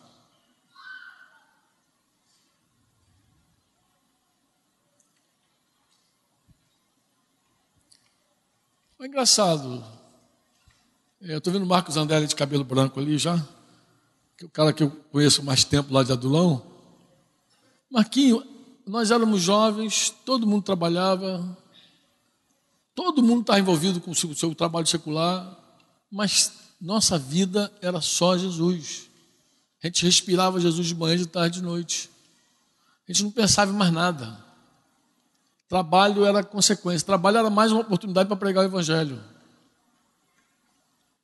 É engraçado. É, eu estou vendo o Marcos André de cabelo branco ali já. Que é o cara que eu conheço mais tempo lá de Adulão. Marquinho, nós éramos jovens, todo mundo trabalhava, todo mundo estava envolvido com o seu, seu trabalho secular, mas nossa vida era só Jesus. A gente respirava Jesus de manhã, de tarde, de noite. A gente não pensava em mais nada. Trabalho era consequência. Trabalho era mais uma oportunidade para pregar o Evangelho.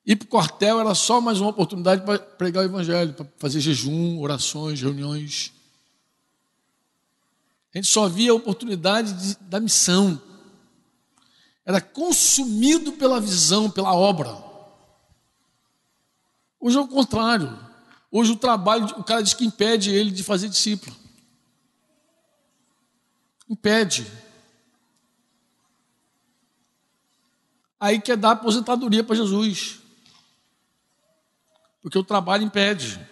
Ir para o quartel era só mais uma oportunidade para pregar o evangelho, para fazer jejum, orações, reuniões. A gente só via a oportunidade de, da missão. Era consumido pela visão, pela obra. Hoje é o contrário. Hoje o trabalho, o cara diz que impede ele de fazer discípulo. Impede. Aí quer dar aposentadoria para Jesus. Porque o trabalho impede.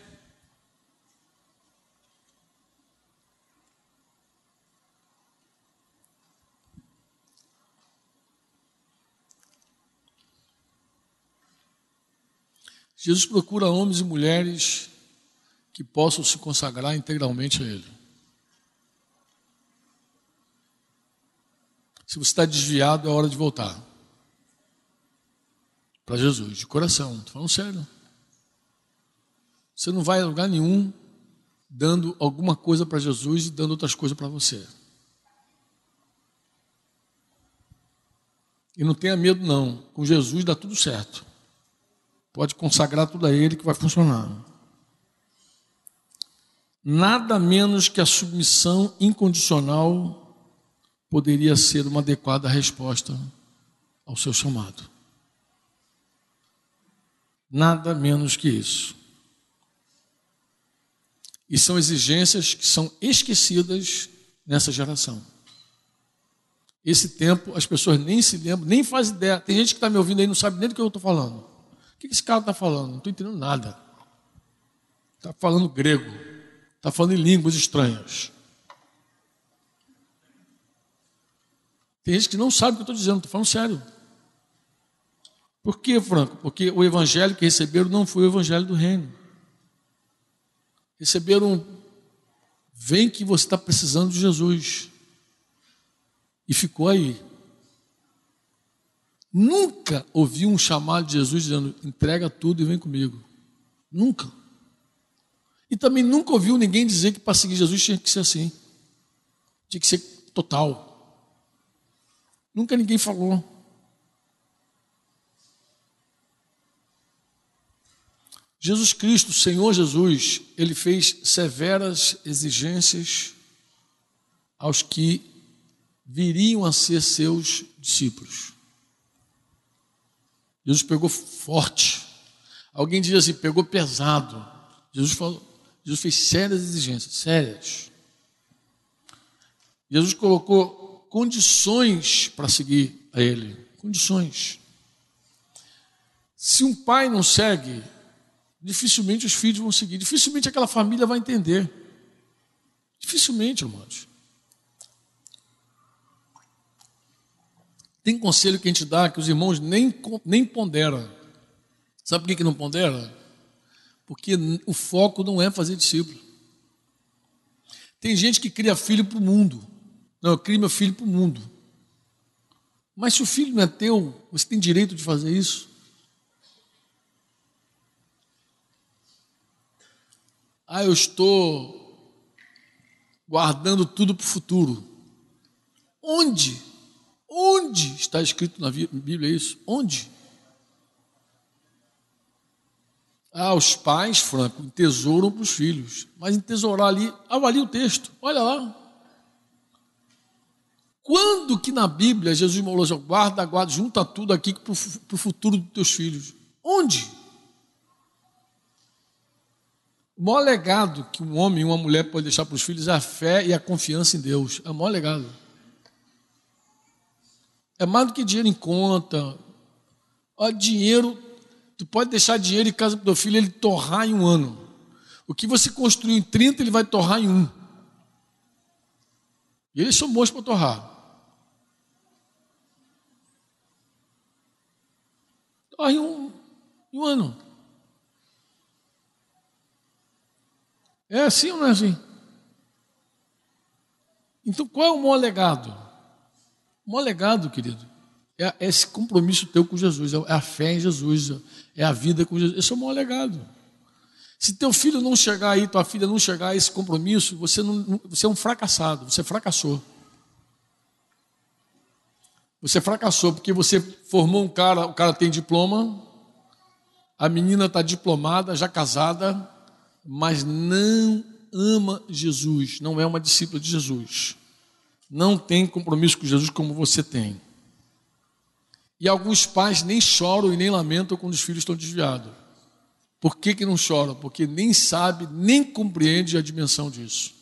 Jesus procura homens e mulheres que possam se consagrar integralmente a Ele. Se você está desviado, é hora de voltar para Jesus, de coração. Estou falando sério. Você não vai a lugar nenhum dando alguma coisa para Jesus e dando outras coisas para você. E não tenha medo, não. Com Jesus dá tudo certo. Pode consagrar tudo a Ele que vai funcionar. Nada menos que a submissão incondicional poderia ser uma adequada resposta ao seu chamado. Nada menos que isso. E são exigências que são esquecidas nessa geração. Esse tempo as pessoas nem se lembram, nem fazem ideia. Tem gente que está me ouvindo aí não sabe nem do que eu estou falando. O que esse cara está falando? Não estou entendendo nada. Está falando grego. Está falando em línguas estranhas. Tem gente que não sabe o que eu estou dizendo, estou falando sério. Por que, Franco? Porque o evangelho que receberam não foi o evangelho do reino. Receberam, vem que você está precisando de Jesus. E ficou aí. Nunca ouvi um chamado de Jesus dizendo: entrega tudo e vem comigo. Nunca. E também nunca ouviu ninguém dizer que para seguir Jesus tinha que ser assim. Tinha que ser total. Nunca ninguém falou. Jesus Cristo, Senhor Jesus, ele fez severas exigências aos que viriam a ser seus discípulos. Jesus pegou forte. Alguém diz assim, pegou pesado. Jesus falou, Jesus fez sérias exigências, sérias. Jesus colocou condições para seguir a ele, condições. Se um pai não segue dificilmente os filhos vão seguir, dificilmente aquela família vai entender. Dificilmente, irmãos. Tem conselho que a gente dá que os irmãos nem, nem ponderam. Sabe por que, que não pondera? Porque o foco não é fazer discípulo. Tem gente que cria filho para o mundo. Não, eu crio meu filho para o mundo. Mas se o filho não é teu, você tem direito de fazer isso? Ah, eu estou guardando tudo para o futuro. Onde? Onde está escrito na Bíblia isso? Onde? Ah, os pais, Franco, entesouram para os filhos. Mas entesourar ali, avalie o texto, olha lá. Quando que na Bíblia Jesus falou assim, guarda, guarda, junta tudo aqui para o futuro dos teus filhos? Onde? O maior legado que um homem e uma mulher pode deixar para os filhos é a fé e a confiança em Deus. É o maior legado. É mais do que dinheiro em conta. Olha, dinheiro, tu pode deixar dinheiro em casa para o teu filho, ele torrar em um ano. O que você construiu em 30, ele vai torrar em um. E eles são bons para torrar. Torra em um, em um ano. É assim ou não é assim? Então qual é o maior legado? O maior legado, querido, é esse compromisso teu com Jesus, é a fé em Jesus, é a vida com Jesus. Esse é o maior legado. Se teu filho não chegar aí, tua filha não chegar a esse compromisso, você, não, você é um fracassado, você fracassou. Você fracassou porque você formou um cara, o cara tem diploma, A menina está diplomada, já casada, mas não ama Jesus, não é uma discípula de Jesus. Não tem compromisso com Jesus como você tem. E alguns pais nem choram e nem lamentam quando os filhos estão desviados. Por que, que não choram? Porque nem sabe, nem compreende a dimensão disso.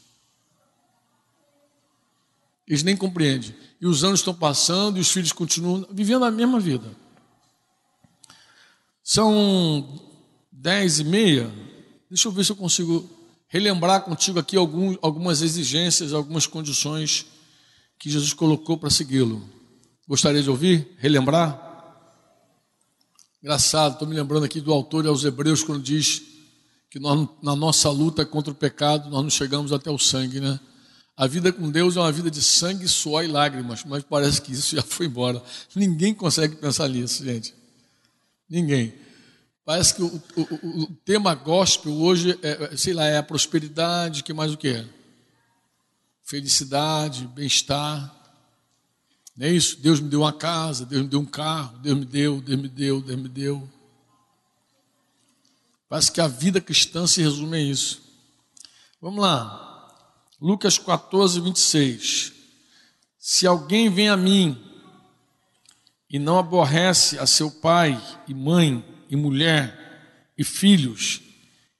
Eles nem compreendem. E os anos estão passando e os filhos continuam vivendo a mesma vida. São dez e meia. Deixa eu ver se eu consigo relembrar contigo aqui algum, algumas exigências, algumas condições que Jesus colocou para segui-lo. Gostaria de ouvir? Relembrar? Engraçado, estou me lembrando aqui do autor aos Hebreus, quando diz que nós, na nossa luta contra o pecado, nós não chegamos até o sangue, né? A vida com Deus é uma vida de sangue, suor e lágrimas, mas parece que isso já foi embora. Ninguém consegue pensar nisso, gente. Ninguém. Parece que o, o, o tema gospel hoje, é, sei lá, é a prosperidade, que mais o que? Felicidade, bem-estar. Não é isso? Deus me deu uma casa, Deus me deu um carro, Deus me deu, Deus me deu, Deus me deu. Parece que a vida cristã se resume a isso. Vamos lá. Lucas 14, 26. Se alguém vem a mim e não aborrece a seu pai e mãe e mulher e filhos,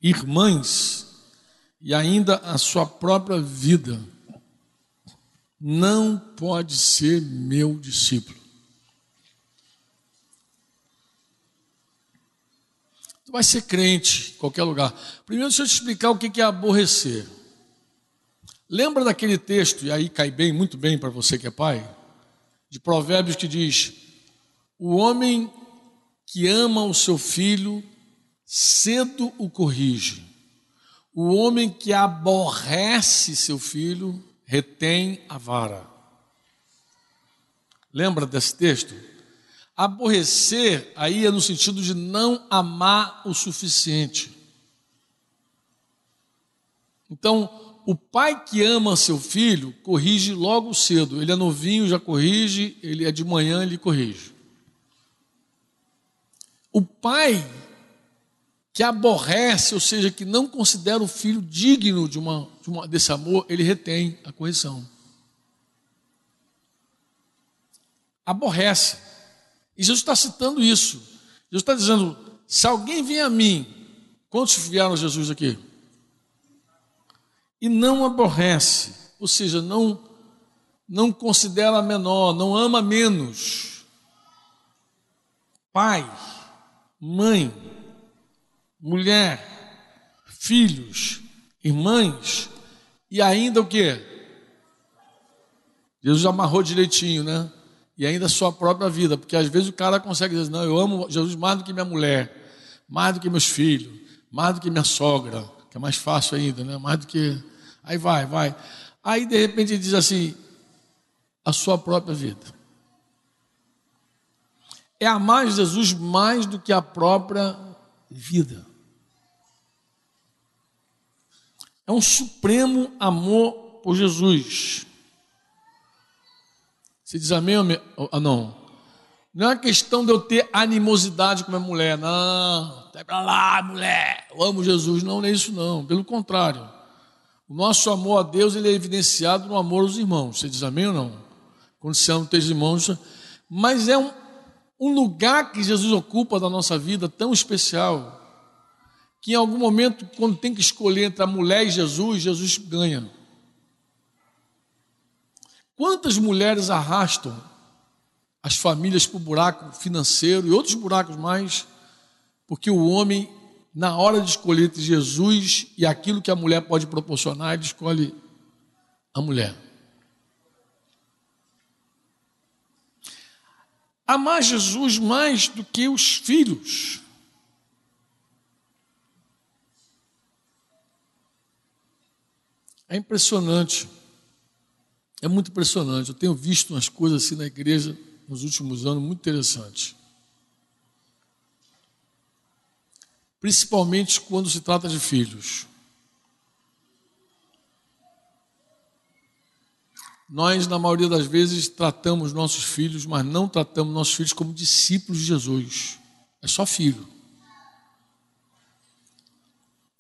irmãs e ainda a sua própria vida, não pode ser meu discípulo. Tu vai ser crente em qualquer lugar. Primeiro, deixa eu te explicar o que é aborrecer. Lembra daquele texto, e aí cai bem, muito bem para você que é pai, de Provérbios que diz: O homem que ama o seu filho, cedo o corrige. O homem que aborrece seu filho, retém a vara. Lembra desse texto? Aborrecer aí é no sentido de não amar o suficiente. Então, o pai que ama seu filho corrige logo cedo. Ele é novinho, já corrige, ele é de manhã, ele corrige. O pai que aborrece, ou seja, que não considera o filho digno de uma, de uma, desse amor, ele retém a correção. Aborrece. E Jesus está citando isso. Jesus está dizendo: se alguém vem a mim, quantos vieram a Jesus aqui? e não aborrece, ou seja, não não considera menor, não ama menos. Pai, mãe, mulher, filhos, irmãs e ainda o que? Jesus amarrou direitinho, né? E ainda a sua própria vida, porque às vezes o cara consegue dizer: Não, eu amo Jesus mais do que minha mulher, mais do que meus filhos, mais do que minha sogra, que é mais fácil ainda, né? Mais do que. Aí vai, vai. Aí de repente ele diz assim: a sua própria vida. É amar Jesus mais do que a própria vida. É um supremo amor por Jesus. Você diz amém? Ah, não. Não é uma questão de eu ter animosidade com a minha mulher. Não, vai para lá, mulher. Eu amo Jesus. Não, não é isso não. Pelo contrário. O nosso amor a Deus ele é evidenciado no amor aos irmãos. Você diz amém ou não? Quando você ama os teus irmãos. Mas é um, um lugar que Jesus ocupa da nossa vida tão especial, que em algum momento, quando tem que escolher entre a mulher e Jesus, Jesus ganha. Quantas mulheres arrastam as famílias para o buraco financeiro e outros buracos mais, porque o homem, na hora de escolher entre Jesus e aquilo que a mulher pode proporcionar, ele escolhe a mulher. Amar Jesus mais do que os filhos. É impressionante. É muito impressionante. Eu tenho visto umas coisas assim na igreja nos últimos anos muito interessantes. Principalmente quando se trata de filhos. Nós, na maioria das vezes, tratamos nossos filhos, mas não tratamos nossos filhos como discípulos de Jesus. É só filho.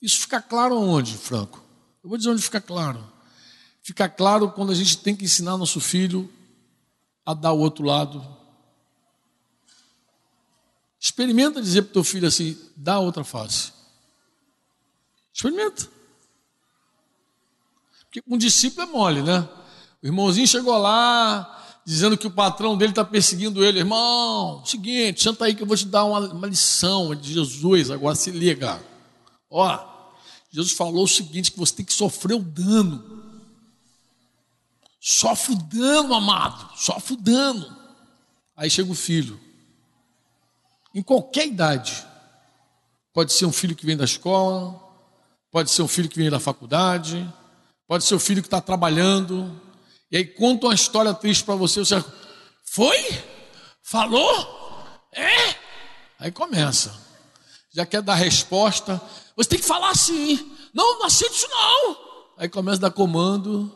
Isso fica claro onde, Franco? Eu vou dizer onde fica claro. Fica claro quando a gente tem que ensinar nosso filho a dar o outro lado. Experimenta dizer para o teu filho assim: dá a outra face. Experimenta. Porque um discípulo é mole, né? O irmãozinho chegou lá, dizendo que o patrão dele está perseguindo ele. Irmão, seguinte, senta aí que eu vou te dar uma, uma lição de Jesus. Agora se liga. Ó, Jesus falou o seguinte: que você tem que sofrer o dano. Sofre o dano, amado, sofre o dano. Aí chega o filho, em qualquer idade. Pode ser um filho que vem da escola, pode ser um filho que vem da faculdade, pode ser o um filho que está trabalhando, e aí conta uma história triste para você, você foi? Falou? É? Aí começa. Já quer dar resposta. Você tem que falar assim. Não, não aceito isso não. Aí começa a dar comando.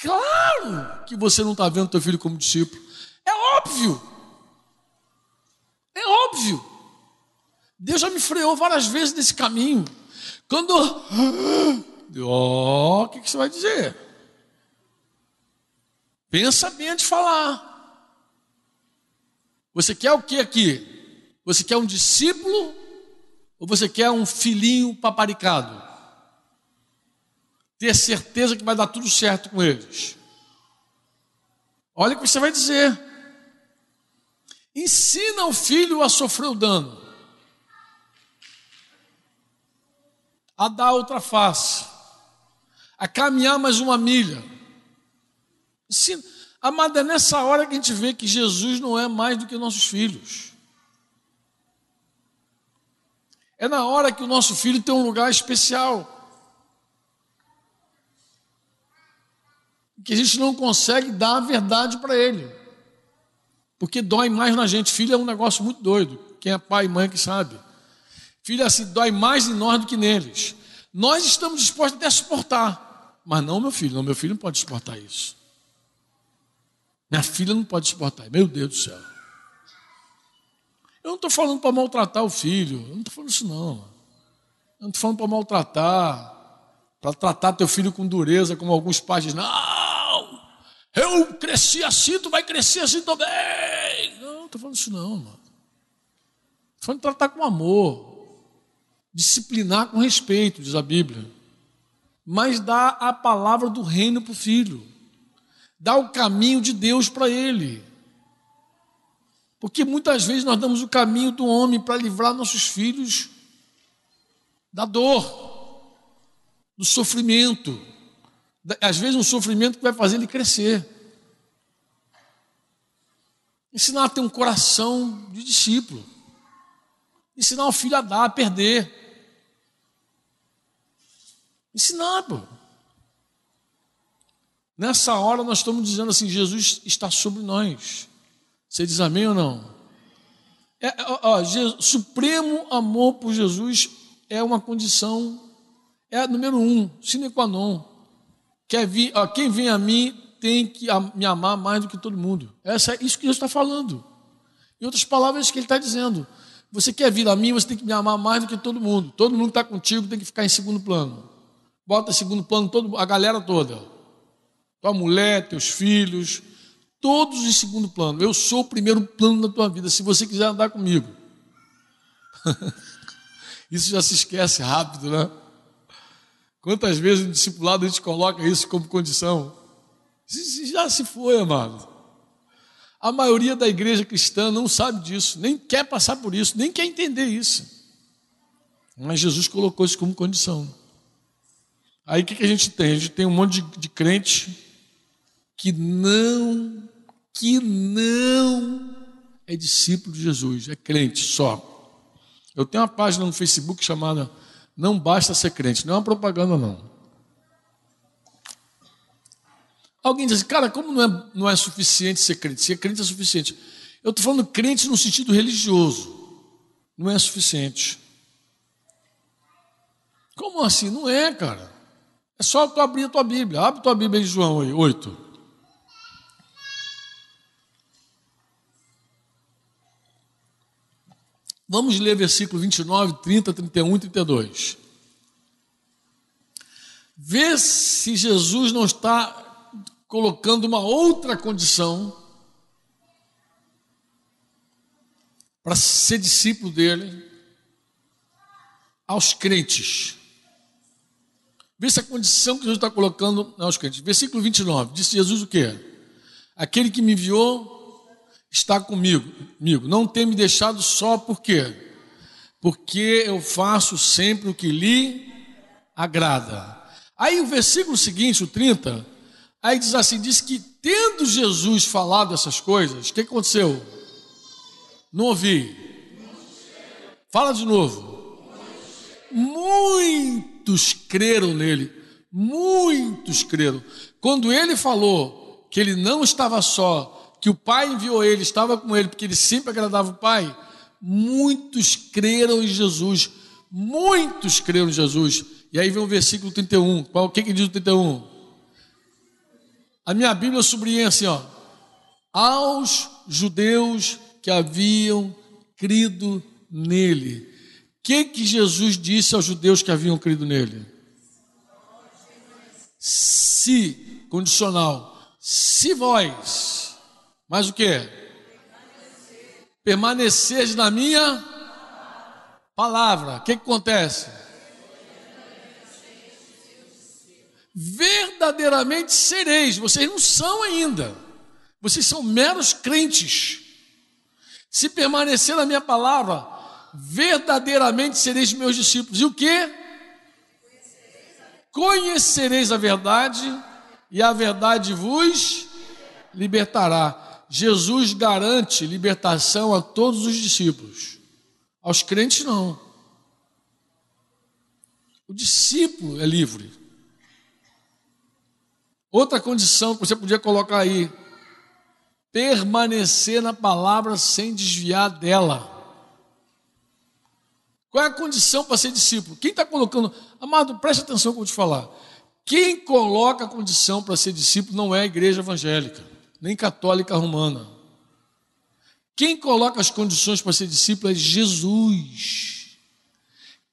Claro que você não está vendo teu filho como discípulo. É óbvio. É óbvio. Deus já me freou várias vezes nesse caminho. Quando oh, que, que você vai dizer? Pensa bem antes de falar. Você quer o que aqui? Você quer um discípulo ou você quer um filhinho paparicado? Ter certeza que vai dar tudo certo com eles. Olha o que você vai dizer. Ensina o filho a sofrer o dano, a dar outra face a caminhar mais uma milha. Ensina. Amada, é nessa hora que a gente vê que Jesus não é mais do que nossos filhos. É na hora que o nosso filho tem um lugar especial. Que a gente não consegue dar a verdade para ele. Porque dói mais na gente. Filho é um negócio muito doido. Quem é pai e mãe que sabe. Filho assim, dói mais em nós do que neles. Nós estamos dispostos até a suportar. Mas não meu filho, não, meu filho não pode suportar isso. Minha filha não pode suportar. Meu Deus do céu. Eu não estou falando para maltratar o filho. Eu não estou falando isso, não. Eu não estou falando para maltratar, para tratar teu filho com dureza, como alguns pais dizem. Não! Eu cresci assim, tu vai crescer assim também. Não, não estou falando isso, não, mano. Estou falando de tratar com amor. Disciplinar com respeito, diz a Bíblia mas dá a palavra do reino para o filho, dá o caminho de Deus para ele. Porque muitas vezes nós damos o caminho do homem para livrar nossos filhos da dor, do sofrimento, às vezes um sofrimento que vai fazer ele crescer. Ensinar a ter um coração de discípulo. Ensinar o filho a dar, a perder. Ensinar, pô. Nessa hora nós estamos dizendo assim: Jesus está sobre nós. Você diz amém ou não? É, ó, Jesus, supremo amor por Jesus é uma condição, é número um, sine qua non. Quer vir, ó, quem vem a mim tem que me amar mais do que todo mundo. Essa é isso que Jesus está falando. Em outras palavras, que ele está dizendo. Você quer vir a mim, você tem que me amar mais do que todo mundo. Todo mundo que está contigo tem que ficar em segundo plano. Bota segundo plano todo, a galera toda. Tua mulher, teus filhos, todos em segundo plano. Eu sou o primeiro plano da tua vida, se você quiser andar comigo. isso já se esquece rápido, né? Quantas vezes no discipulado a gente coloca isso como condição? Isso já se foi, amado. A maioria da igreja cristã não sabe disso, nem quer passar por isso, nem quer entender isso. Mas Jesus colocou isso como condição. Aí o que, que a gente tem? A gente tem um monte de, de crente que não, que não é discípulo de Jesus, é crente só. Eu tenho uma página no Facebook chamada Não Basta Ser Crente, não é uma propaganda não. Alguém diz assim, cara, como não é, não é suficiente ser crente? Ser crente é suficiente. Eu estou falando crente no sentido religioso, não é suficiente. Como assim? Não é, cara. É só tu abrir a tua Bíblia. Abre tua Bíblia em João 8. Vamos ler versículo 29, 30, 31 e 32. Vê se Jesus não está colocando uma outra condição para ser discípulo dele aos crentes. Se a condição que Jesus está colocando aos crentes. Versículo 29, disse Jesus o quê? Aquele que me enviou está comigo, comigo. Não tem me deixado só por quê? Porque eu faço sempre o que lhe agrada. Aí o versículo seguinte, o 30, aí diz assim: diz que tendo Jesus falado essas coisas, o que aconteceu? Não ouvi. Fala de novo. Muitos creram nele. Muitos creram. Quando ele falou que ele não estava só, que o Pai enviou ele, estava com ele, porque ele sempre agradava o Pai, muitos creram em Jesus. Muitos creram em Jesus. E aí vem o versículo 31. Qual, o que, que diz o 31? A minha Bíblia sublinha assim, ó. Aos judeus que haviam crido nele. Que, que Jesus disse aos judeus que haviam crido nele? Se, condicional, se vós mas o que? Permaneceres na minha palavra. O que, que acontece? Verdadeiramente sereis. Vocês não são ainda. Vocês são meros crentes. Se permanecer na minha palavra, verdadeiramente sereis meus discípulos. E o que? Conhecereis a verdade, e a verdade vos libertará. Jesus garante libertação a todos os discípulos. Aos crentes, não. O discípulo é livre. Outra condição que você podia colocar aí: permanecer na palavra sem desviar dela. Qual é a condição para ser discípulo? Quem está colocando. Amado, preste atenção que eu vou te falar. Quem coloca a condição para ser discípulo não é a igreja evangélica nem católica romana. Quem coloca as condições para ser discípulo é Jesus.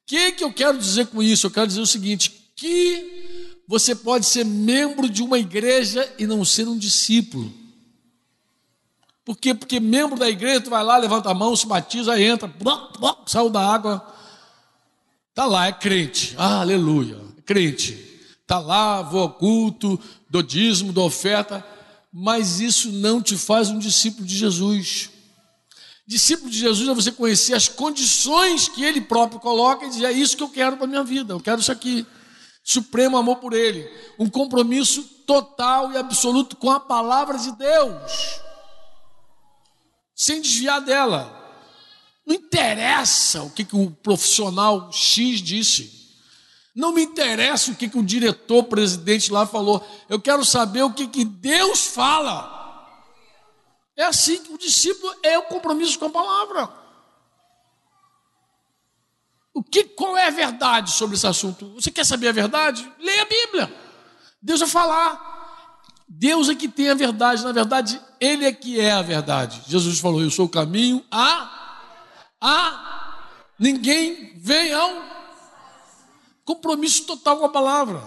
O que, que eu quero dizer com isso? Eu quero dizer o seguinte: que você pode ser membro de uma igreja e não ser um discípulo. Por quê? Porque membro da igreja, tu vai lá, levanta a mão, se batiza, entra, saiu da água. Está lá, é crente. Ah, aleluia, crente. Está lá, vou ao culto, do dízimo, da oferta mas isso não te faz um discípulo de Jesus. Discípulo de Jesus é você conhecer as condições que ele próprio coloca e dizer: é isso que eu quero para a minha vida, eu quero isso aqui. Supremo amor por ele, um compromisso total e absoluto com a palavra de Deus, sem desviar dela. Não interessa o que, que o profissional X disse. Não me interessa o que, que o diretor, presidente lá falou. Eu quero saber o que, que Deus fala. É assim que o discípulo é o compromisso com a palavra. O que, qual é a verdade sobre esse assunto? Você quer saber a verdade? Leia a Bíblia. Deus vai falar. Deus é que tem a verdade. Na verdade, Ele é que é a verdade. Jesus falou: Eu sou o caminho a. a. Ninguém vem ao Compromisso total com a palavra.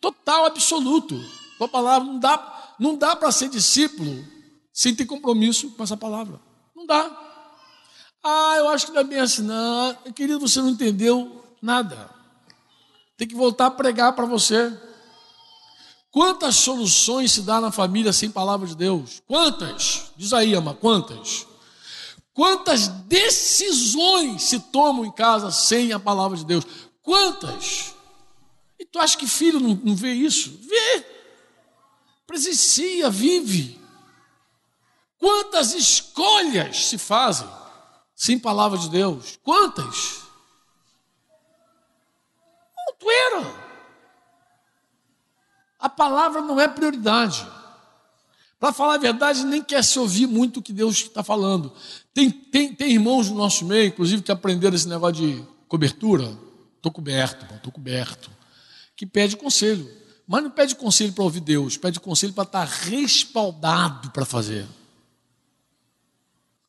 Total, absoluto. Com a palavra. Não dá, não dá para ser discípulo sem ter compromisso com essa palavra. Não dá. Ah, eu acho que não é bem assim. Não, querido, você não entendeu nada. Tem que voltar a pregar para você. Quantas soluções se dá na família sem palavra de Deus? Quantas? Diz aí, ama, quantas? Quantas decisões se tomam em casa sem a palavra de Deus? Quantas? E tu acha que filho não, não vê isso? Vê. Presencia, vive. Quantas escolhas se fazem sem palavra de Deus? Quantas? Quanto era? A palavra não é prioridade. Para falar a verdade, nem quer se ouvir muito o que Deus está falando. Tem, tem, tem irmãos no nosso meio, inclusive, que aprenderam esse negócio de cobertura Estou coberto, estou coberto. Que pede conselho. Mas não pede conselho para ouvir Deus, pede conselho para estar respaldado para fazer.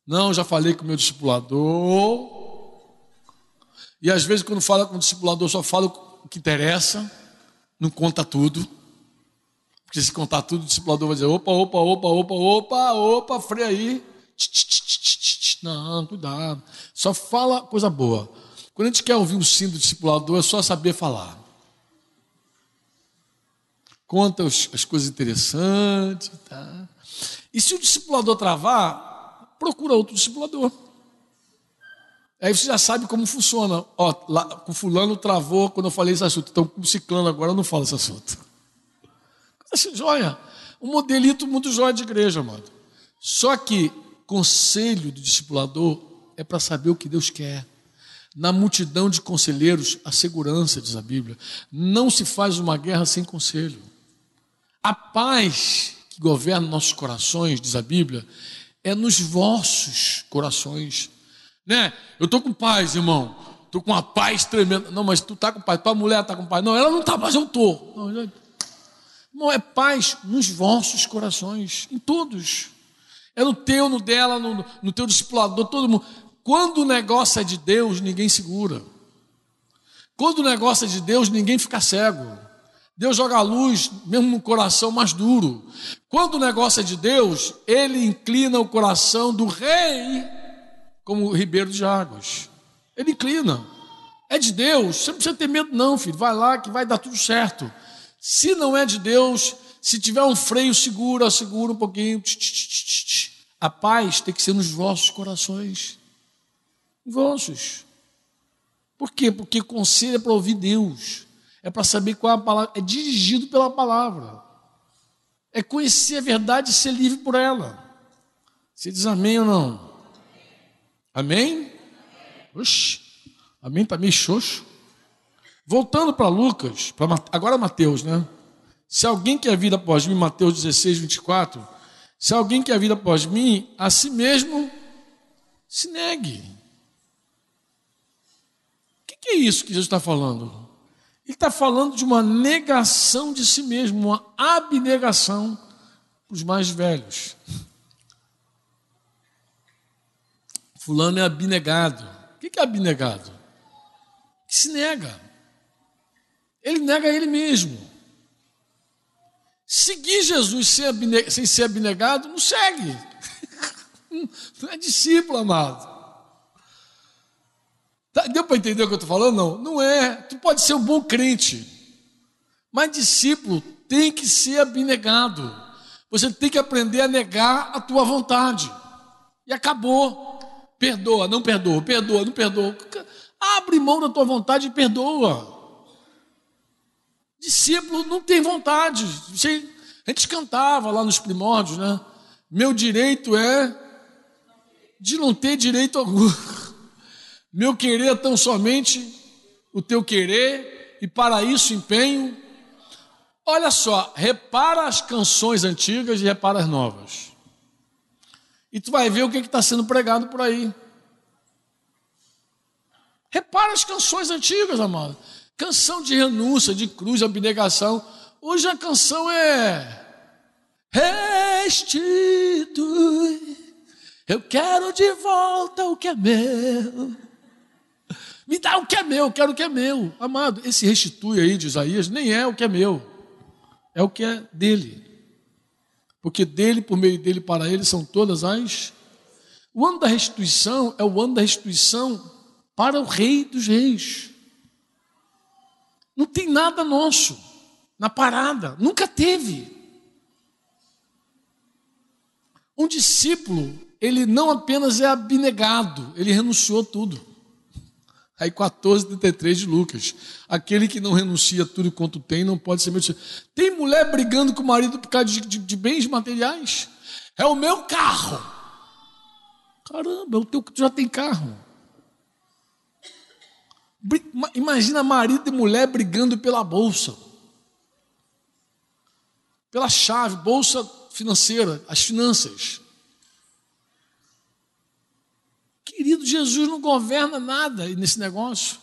Não, já falei com o meu discipulador. E às vezes, quando fala com o discipulador, só fala o que interessa, não conta tudo. Porque se contar tudo, o discipulador vai dizer: opa, opa, opa, opa, opa, opa, freia aí. Não, cuidado. Só fala coisa boa. Quando a gente quer ouvir o sim do discipulador, é só saber falar. Conta as coisas interessantes. Tá? E se o discipulador travar, procura outro discipulador. Aí você já sabe como funciona. Ó, lá, o fulano travou quando eu falei esse assunto. Então, com o ciclano agora eu não falo esse assunto. Essa joia. Um modelito muito joia de igreja, mano. Só que conselho do discipulador é para saber o que Deus quer. Na multidão de conselheiros, a segurança, diz a Bíblia. Não se faz uma guerra sem conselho. A paz que governa nossos corações, diz a Bíblia, é nos vossos corações. Né? Eu estou com paz, irmão. Estou com uma paz tremenda. Não, mas tu está com paz. Tua mulher está com paz. Não, ela não está, mas eu estou. Não, é paz nos vossos corações, em todos. É no teu, no dela, no, no teu discipulador, todo mundo. Quando o negócio é de Deus, ninguém segura. Quando o negócio é de Deus, ninguém fica cego. Deus joga a luz mesmo no coração mais duro. Quando o negócio é de Deus, ele inclina o coração do rei como o ribeiro de águas. Ele inclina. É de Deus, você não precisa ter medo, não, filho. Vai lá que vai dar tudo certo. Se não é de Deus, se tiver um freio, segura, segura um pouquinho. A paz tem que ser nos vossos corações. Vossos. Por quê? Porque conselho é para ouvir Deus. É para saber qual é a palavra. É dirigido pela palavra. É conhecer a verdade e ser livre por ela. Você diz amém ou não? Amém? Oxi, amém está meio xoxo. Voltando para Lucas, pra, agora Mateus, né? Se alguém quer vir após mim, Mateus 16, 24, se alguém quer vir após mim, a si mesmo se negue. O que, que é isso que Jesus está falando? Ele está falando de uma negação de si mesmo, uma abnegação para os mais velhos. Fulano é abnegado. O que é abnegado? Que se nega. Ele nega ele mesmo. Seguir Jesus sem ser abnegado, não segue. Não é discípulo, amado. Tá, deu para entender o que eu estou falando? Não, não é. Tu pode ser um bom crente, mas discípulo tem que ser abnegado. Você tem que aprender a negar a tua vontade. E acabou. Perdoa, não perdoa, perdoa, não perdoa. Abre mão da tua vontade e perdoa. Discípulo não tem vontade. A gente cantava lá nos primórdios, né? Meu direito é de não ter direito algum. Meu querer é tão somente o teu querer, e para isso empenho. Olha só, repara as canções antigas e repara as novas. E tu vai ver o que está sendo pregado por aí. Repara as canções antigas, amado. Canção de renúncia, de cruz, abnegação. Hoje a canção é Restitui. Eu quero de volta o que é meu. Me dá o que é meu, eu quero o que é meu. Amado, esse restitui aí de Isaías nem é o que é meu. É o que é dele. Porque dele, por meio dele, para ele são todas as. O ano da restituição é o ano da restituição para o Rei dos Reis. Não tem nada nosso na parada, nunca teve. Um discípulo, ele não apenas é abnegado, ele renunciou tudo. Aí 14, 33 de Lucas. Aquele que não renuncia tudo quanto tem não pode ser meu discípulo. Tem mulher brigando com o marido por causa de, de, de bens materiais? É o meu carro. Caramba, o teu já tem carro. Imagina marido e mulher brigando pela bolsa. Pela chave, bolsa financeira, as finanças. Querido, Jesus não governa nada nesse negócio.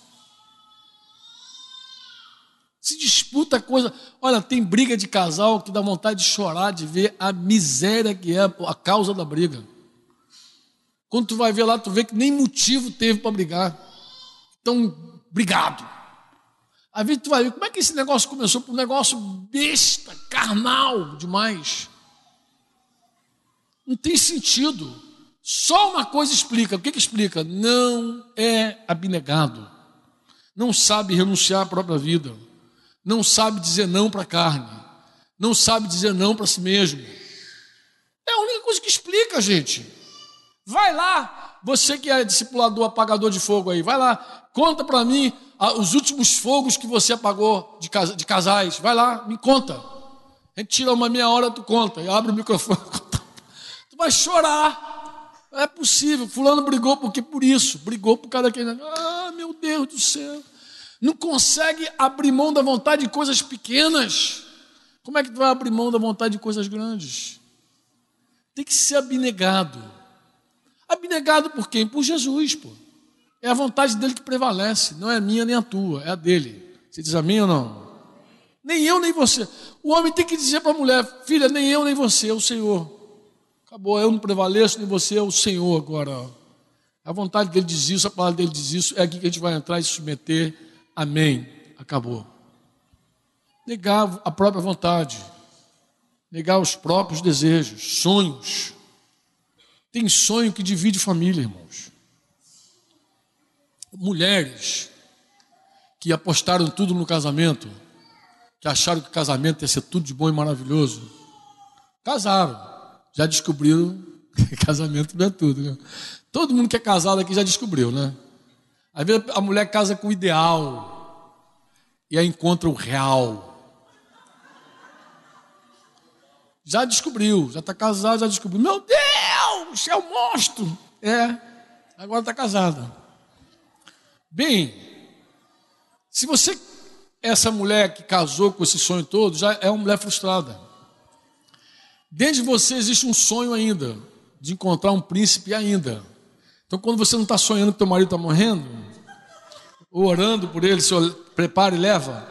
Se disputa coisa. Olha, tem briga de casal que dá vontade de chorar, de ver a miséria que é a causa da briga. Quando tu vai ver lá, tu vê que nem motivo teve para brigar. Então, brigado. Às vezes tu vai ver como é que esse negócio começou por um negócio besta, carnal demais. Não tem sentido. Só uma coisa explica. O que, que explica? Não é abnegado. Não sabe renunciar à própria vida. Não sabe dizer não para a carne. Não sabe dizer não para si mesmo. É a única coisa que explica, gente. Vai lá, você que é discipulador, apagador de fogo aí, vai lá, conta para mim os últimos fogos que você apagou de casais. Vai lá, me conta. A gente tira uma meia hora, tu conta, e abre o microfone. Tu vai chorar. É possível. Fulano brigou porque por isso, brigou por causa daquele. Ah, meu Deus do céu. Não consegue abrir mão da vontade de coisas pequenas. Como é que tu vai abrir mão da vontade de coisas grandes? Tem que ser abnegado. Abnegado por quem? Por Jesus, pô. É a vontade dele que prevalece, não é a minha nem a tua, é a dele. Você diz amém ou não? Nem eu nem você. O homem tem que dizer para a mulher: filha, nem eu nem você, é o Senhor. Acabou, eu não prevaleço, nem você, é o Senhor agora. A vontade dele diz isso, a palavra dele diz isso, é aqui que a gente vai entrar e se submeter. Amém. Acabou. Negar a própria vontade, negar os próprios desejos, sonhos. Tem sonho que divide família, irmãos mulheres que apostaram tudo no casamento, que acharam que o casamento ia ser tudo de bom e maravilhoso, casaram, já descobriram que casamento não é tudo. Né? Todo mundo que é casado aqui já descobriu, né? Às vezes a mulher casa com o ideal e aí encontra o real. Já descobriu, já está casado, já descobriu. Meu Deus, é um monstro. É, agora está casada. Bem, se você, essa mulher que casou com esse sonho todo, já é uma mulher frustrada. Dentro de você existe um sonho ainda, de encontrar um príncipe ainda. Então, quando você não está sonhando que teu marido está morrendo, orando por ele, se prepara e leva.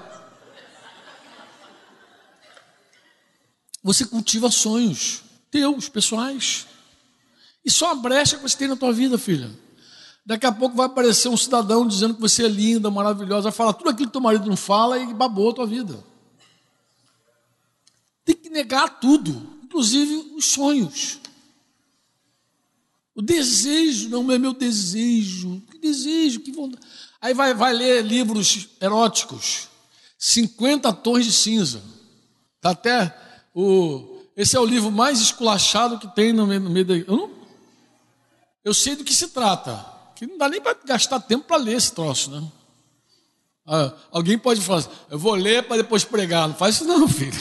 Você cultiva sonhos teus, pessoais. E só a brecha que você tem na tua vida, filha. Daqui a pouco vai aparecer um cidadão dizendo que você é linda, maravilhosa, vai falar tudo aquilo que teu marido não fala e babou a tua vida. Tem que negar tudo, inclusive os sonhos. O desejo não é meu desejo. Que desejo, que vontade. Aí vai, vai ler livros eróticos. 50 tons de cinza. Tá até o. Esse é o livro mais esculachado que tem no meio, no meio da. Eu, não, eu sei do que se trata que não dá nem para gastar tempo para ler esse troço, né? Ah, alguém pode falar assim, eu vou ler para depois pregar. Não faz isso não, filho.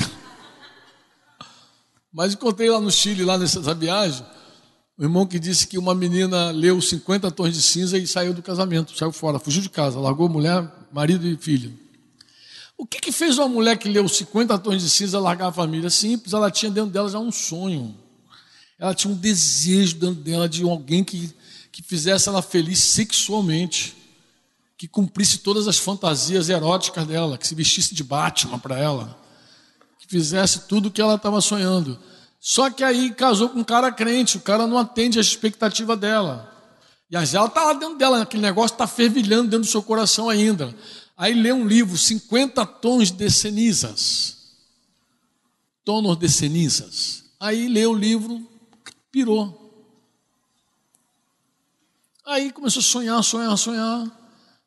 Mas encontrei lá no Chile, lá nessa viagem, o irmão que disse que uma menina leu 50 tons de cinza e saiu do casamento, saiu fora, fugiu de casa, largou mulher, marido e filho. O que, que fez uma mulher que leu 50 tons de cinza largar a família? Simples, ela tinha dentro dela já um sonho. Ela tinha um desejo dentro dela de alguém que que fizesse ela feliz sexualmente, que cumprisse todas as fantasias eróticas dela, que se vestisse de Batman para ela, que fizesse tudo o que ela estava sonhando. Só que aí casou com um cara crente, o cara não atende a expectativa dela. E a ela está lá dentro dela, aquele negócio está fervilhando dentro do seu coração ainda. Aí lê um livro, 50 tons de cenizas. Tonos de cenizas. Aí lê o livro, pirou. Aí começou a sonhar, sonhar, sonhar.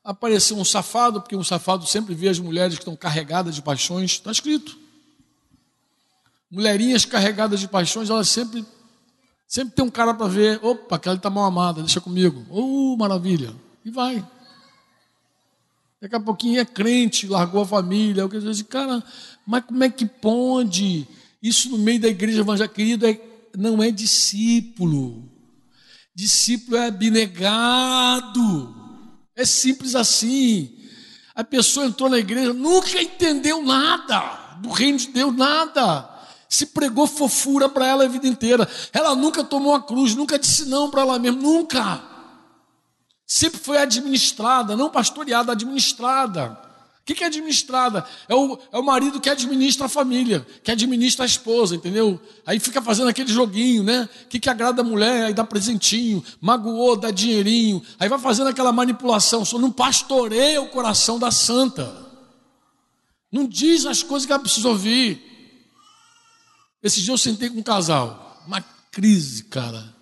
Apareceu um safado, porque um safado sempre vê as mulheres que estão carregadas de paixões. Está escrito. Mulherinhas carregadas de paixões, elas sempre, sempre tem um cara para ver. Opa, aquela está mal amada, deixa comigo. Oh, maravilha. E vai. Daqui a pouquinho é crente, largou a família. Eu dizer, cara, mas como é que pode? Isso no meio da igreja evangélica, querido, é, não é discípulo. Discípulo é abnegado. É simples assim. A pessoa entrou na igreja, nunca entendeu nada do reino de Deus, nada. Se pregou fofura para ela a vida inteira. Ela nunca tomou a cruz, nunca disse não para ela mesma, nunca. Sempre foi administrada, não pastoreada, administrada. Que, que é administrada? É o, é o marido que administra a família, que administra a esposa, entendeu? Aí fica fazendo aquele joguinho, né? O que, que agrada a mulher? Aí dá presentinho, magoou, dá dinheirinho. Aí vai fazendo aquela manipulação. Só não pastoreia o coração da santa. Não diz as coisas que ela precisa ouvir. Esse dia eu sentei com um casal. Uma crise, cara.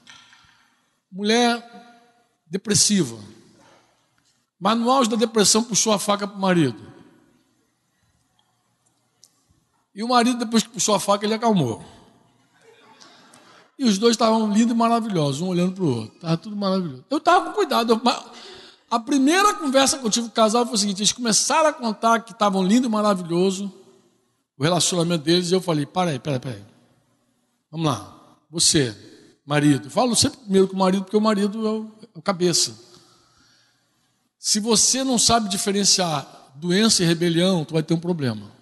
Mulher depressiva. Mas no auge da depressão puxou a faca para o marido. E o marido, depois que puxou a faca, ele acalmou. E os dois estavam lindos e maravilhosos, um olhando para o outro. Estava tudo maravilhoso. Eu estava com cuidado. a primeira conversa que eu tive com o casal foi o seguinte: eles começaram a contar que estavam lindo e maravilhoso, o relacionamento deles, e eu falei: para aí, peraí, peraí. Vamos lá. Você, marido. Falo sempre primeiro com o marido, porque o marido é o, é o cabeça. Se você não sabe diferenciar doença e rebelião, tu vai ter um problema.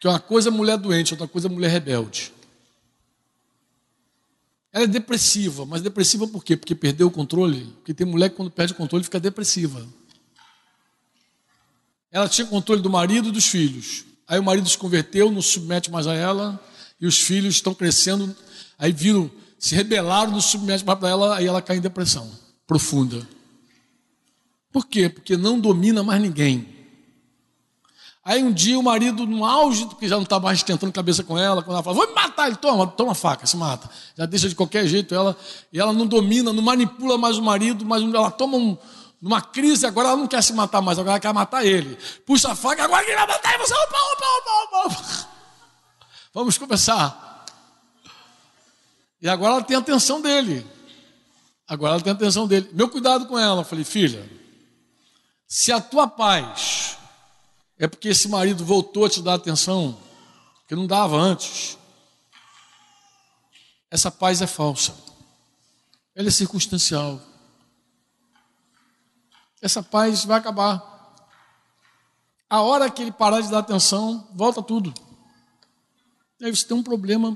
Porque uma coisa é mulher doente, outra coisa é mulher rebelde. Ela é depressiva, mas depressiva por quê? Porque perdeu o controle? Porque tem mulher que quando perde o controle fica depressiva. Ela tinha controle do marido e dos filhos. Aí o marido se converteu, não se submete mais a ela, e os filhos estão crescendo, aí viram, se rebelaram, não se submete mais para ela, aí ela cai em depressão profunda. Por quê? Porque não domina mais ninguém. Aí um dia o marido, no auge, que já não está mais tentando cabeça com ela, quando ela fala, vou me matar, ele toma, toma faca, se mata. Já deixa de qualquer jeito ela, e ela não domina, não manipula mais o marido, mas ela toma um, uma crise, agora ela não quer se matar mais, agora ela quer matar ele. Puxa a faca, agora quem vai matar é você, opa, opa, opa, opa. Vamos começar. E agora ela tem a atenção dele. Agora ela tem a atenção dele. Meu cuidado com ela, falei, filha, se a tua paz é porque esse marido voltou a te dar atenção que não dava antes. Essa paz é falsa. Ela é circunstancial. Essa paz vai acabar. A hora que ele parar de dar atenção, volta tudo. Aí você tem um problema.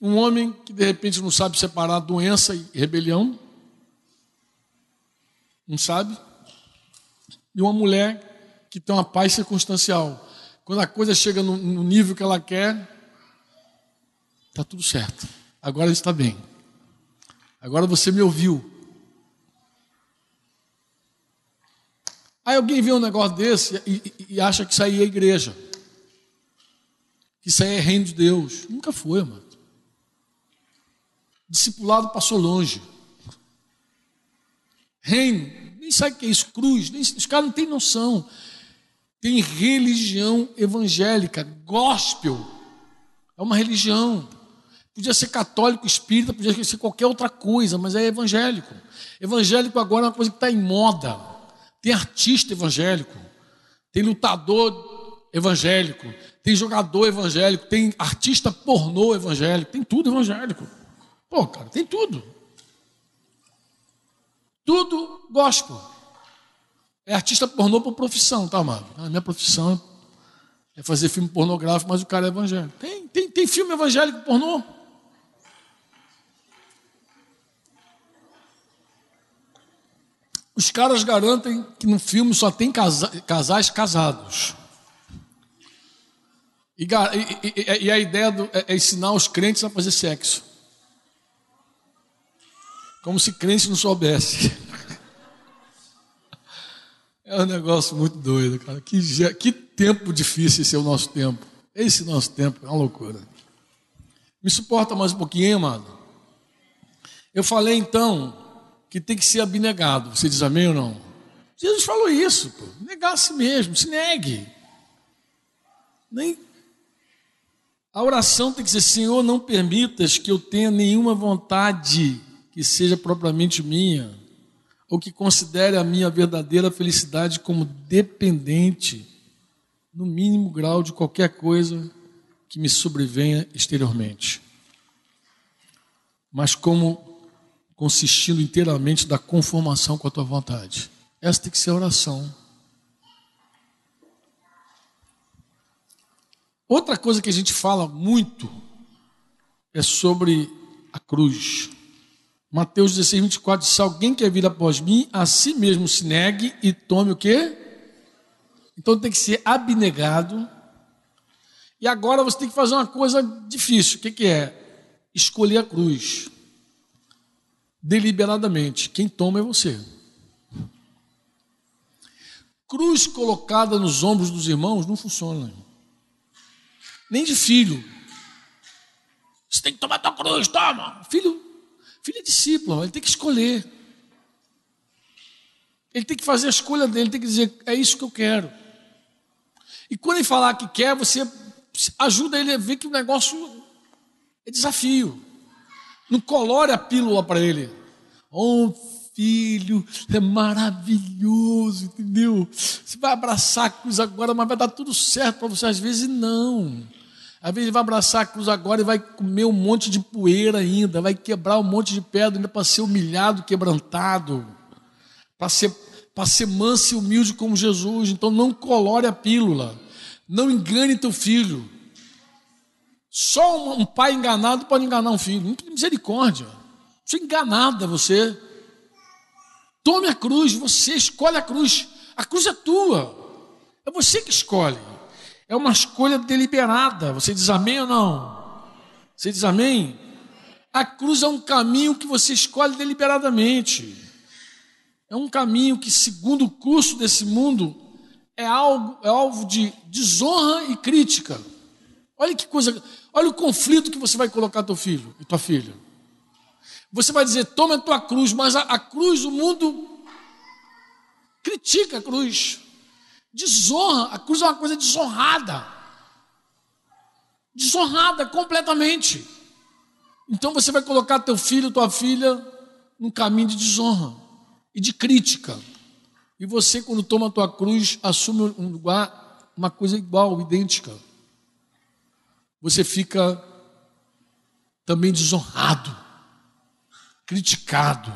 Um homem que de repente não sabe separar doença e rebelião. Não sabe e uma mulher que tem uma paz circunstancial. Quando a coisa chega no, no nível que ela quer, está tudo certo. Agora está bem. Agora você me ouviu. Aí alguém vê um negócio desse e, e, e acha que isso aí é igreja. Que isso aí é reino de Deus. Nunca foi, mano. Discipulado passou longe. Reino nem sabe o que é isso, cruz, nem, os caras não têm noção. Tem religião evangélica, gospel. É uma religião. Podia ser católico, espírita, podia ser qualquer outra coisa, mas é evangélico. Evangélico agora é uma coisa que está em moda. Tem artista evangélico, tem lutador evangélico, tem jogador evangélico, tem artista pornô evangélico, tem tudo evangélico. Pô, cara, tem tudo. Tudo gospel. É artista pornô por profissão, tá, amado? A minha profissão é fazer filme pornográfico, mas o cara é evangélico. Tem, tem, tem filme evangélico pornô? Os caras garantem que no filme só tem casais casados. E, e, e a ideia do, é, é ensinar os crentes a fazer sexo. Como se crente não soubesse. É um negócio muito doido, cara. Que, que tempo difícil esse é o nosso tempo. Esse nosso tempo é uma loucura. Me suporta mais um pouquinho, amado. Eu falei então que tem que ser abnegado. Você diz amém ou não? Jesus falou isso, pô. Negar a si mesmo, se negue. Nem a oração tem que ser: Senhor, não permitas que eu tenha nenhuma vontade que seja propriamente minha, ou que considere a minha verdadeira felicidade como dependente, no mínimo grau, de qualquer coisa que me sobrevenha exteriormente, mas como consistindo inteiramente da conformação com a tua vontade. Essa tem que ser a oração. Outra coisa que a gente fala muito é sobre a cruz Mateus 16, 24, se alguém quer vir após mim, a si mesmo se negue e tome o quê? Então tem que ser abnegado. E agora você tem que fazer uma coisa difícil. O que, que é? Escolher a cruz. Deliberadamente. Quem toma é você. Cruz colocada nos ombros dos irmãos não funciona. Nem de filho. Você tem que tomar tua cruz, toma. Filho Filho é discípulo, ele tem que escolher. Ele tem que fazer a escolha dele, tem que dizer, é isso que eu quero. E quando ele falar que quer, você ajuda ele a ver que o negócio é desafio. Não colore a pílula para ele. Oh, filho, é maravilhoso, entendeu? Você vai abraçar a cruz agora, mas vai dar tudo certo para você. Às vezes, não. Às vezes ele vai abraçar a cruz agora e vai comer um monte de poeira ainda, vai quebrar um monte de pedra ainda para ser humilhado, quebrantado, para ser, para ser manso e humilde como Jesus. Então não colore a pílula, não engane teu filho. Só um, pai enganado pode enganar um filho, misericórdia. Você é enganada você. Tome a cruz, você escolhe a cruz. A cruz é tua. É você que escolhe. É uma escolha deliberada. Você diz amém ou não? Você diz amém? A cruz é um caminho que você escolhe deliberadamente. É um caminho que, segundo o curso desse mundo, é algo é alvo de desonra e crítica. Olha que coisa, olha o conflito que você vai colocar teu filho e tua filha. Você vai dizer, toma a tua cruz, mas a, a cruz, o mundo critica a cruz. Desonra, a cruz é uma coisa desonrada. Desonrada completamente. Então você vai colocar teu filho, tua filha, num caminho de desonra e de crítica. E você, quando toma a tua cruz, assume um lugar, uma coisa igual, idêntica. Você fica também desonrado, criticado.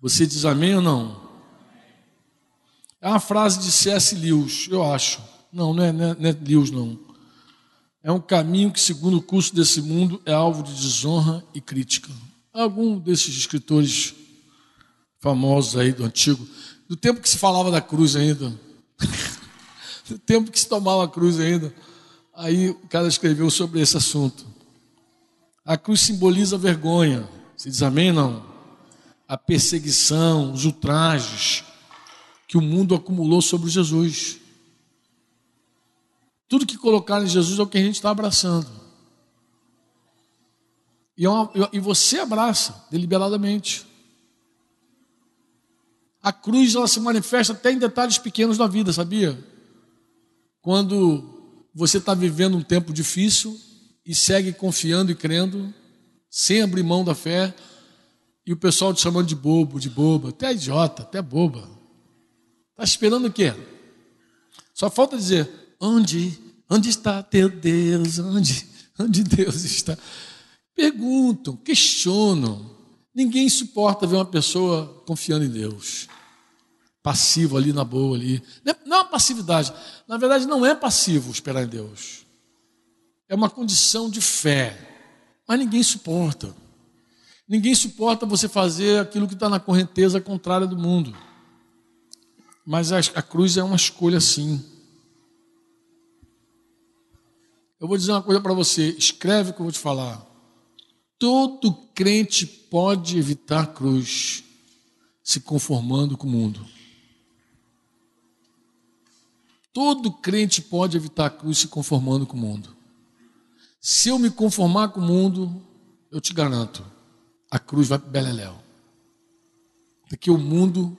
Você diz amém ou não? É uma frase de C.S. Lewis, eu acho. Não, não é, não, é, não é Lewis, não. É um caminho que, segundo o curso desse mundo, é alvo de desonra e crítica. Algum desses escritores famosos aí do antigo, do tempo que se falava da cruz ainda, do tempo que se tomava a cruz ainda, aí o cara escreveu sobre esse assunto. A cruz simboliza a vergonha. Se diz amém, não? A perseguição, os ultrajes, que o mundo acumulou sobre Jesus. Tudo que colocar em Jesus é o que a gente está abraçando. E, é uma, e você abraça deliberadamente. A cruz ela se manifesta até em detalhes pequenos da vida, sabia? Quando você está vivendo um tempo difícil e segue confiando e crendo, sem abrir mão da fé, e o pessoal te chamando de bobo, de boba, até idiota, até boba. Está esperando o quê? Só falta dizer: onde, onde está teu Deus? Onde, onde Deus está? Perguntam, questionam. Ninguém suporta ver uma pessoa confiando em Deus. Passivo ali na boa ali. Não é uma passividade. Na verdade, não é passivo esperar em Deus. É uma condição de fé. Mas ninguém suporta. Ninguém suporta você fazer aquilo que está na correnteza contrária do mundo. Mas a, a cruz é uma escolha sim. Eu vou dizer uma coisa para você, escreve o que eu vou te falar. Todo crente pode evitar a cruz se conformando com o mundo. Todo crente pode evitar a cruz se conformando com o mundo. Se eu me conformar com o mundo, eu te garanto, a cruz vai para Beleléu. Porque o mundo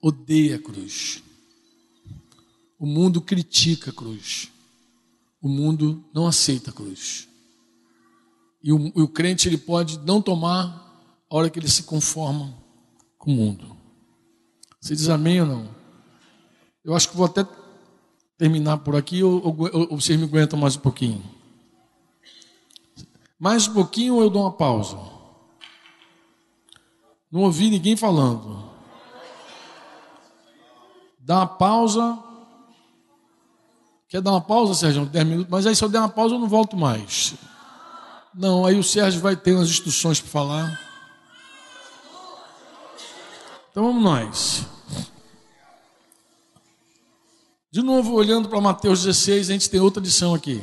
odeia a cruz. O mundo critica a cruz. O mundo não aceita a cruz. E o, o crente ele pode não tomar a hora que ele se conforma com o mundo. Você diz amém ou não? Eu acho que vou até terminar por aqui ou, ou, ou vocês me aguentam mais um pouquinho? Mais um pouquinho ou eu dou uma pausa? Não ouvi ninguém falando dá uma pausa. Quer dar uma pausa, Sérgio? 10 minutos, mas aí se eu der uma pausa eu não volto mais. Não, aí o Sérgio vai ter umas instruções para falar. Então vamos nós. De novo, olhando para Mateus 16, a gente tem outra lição aqui.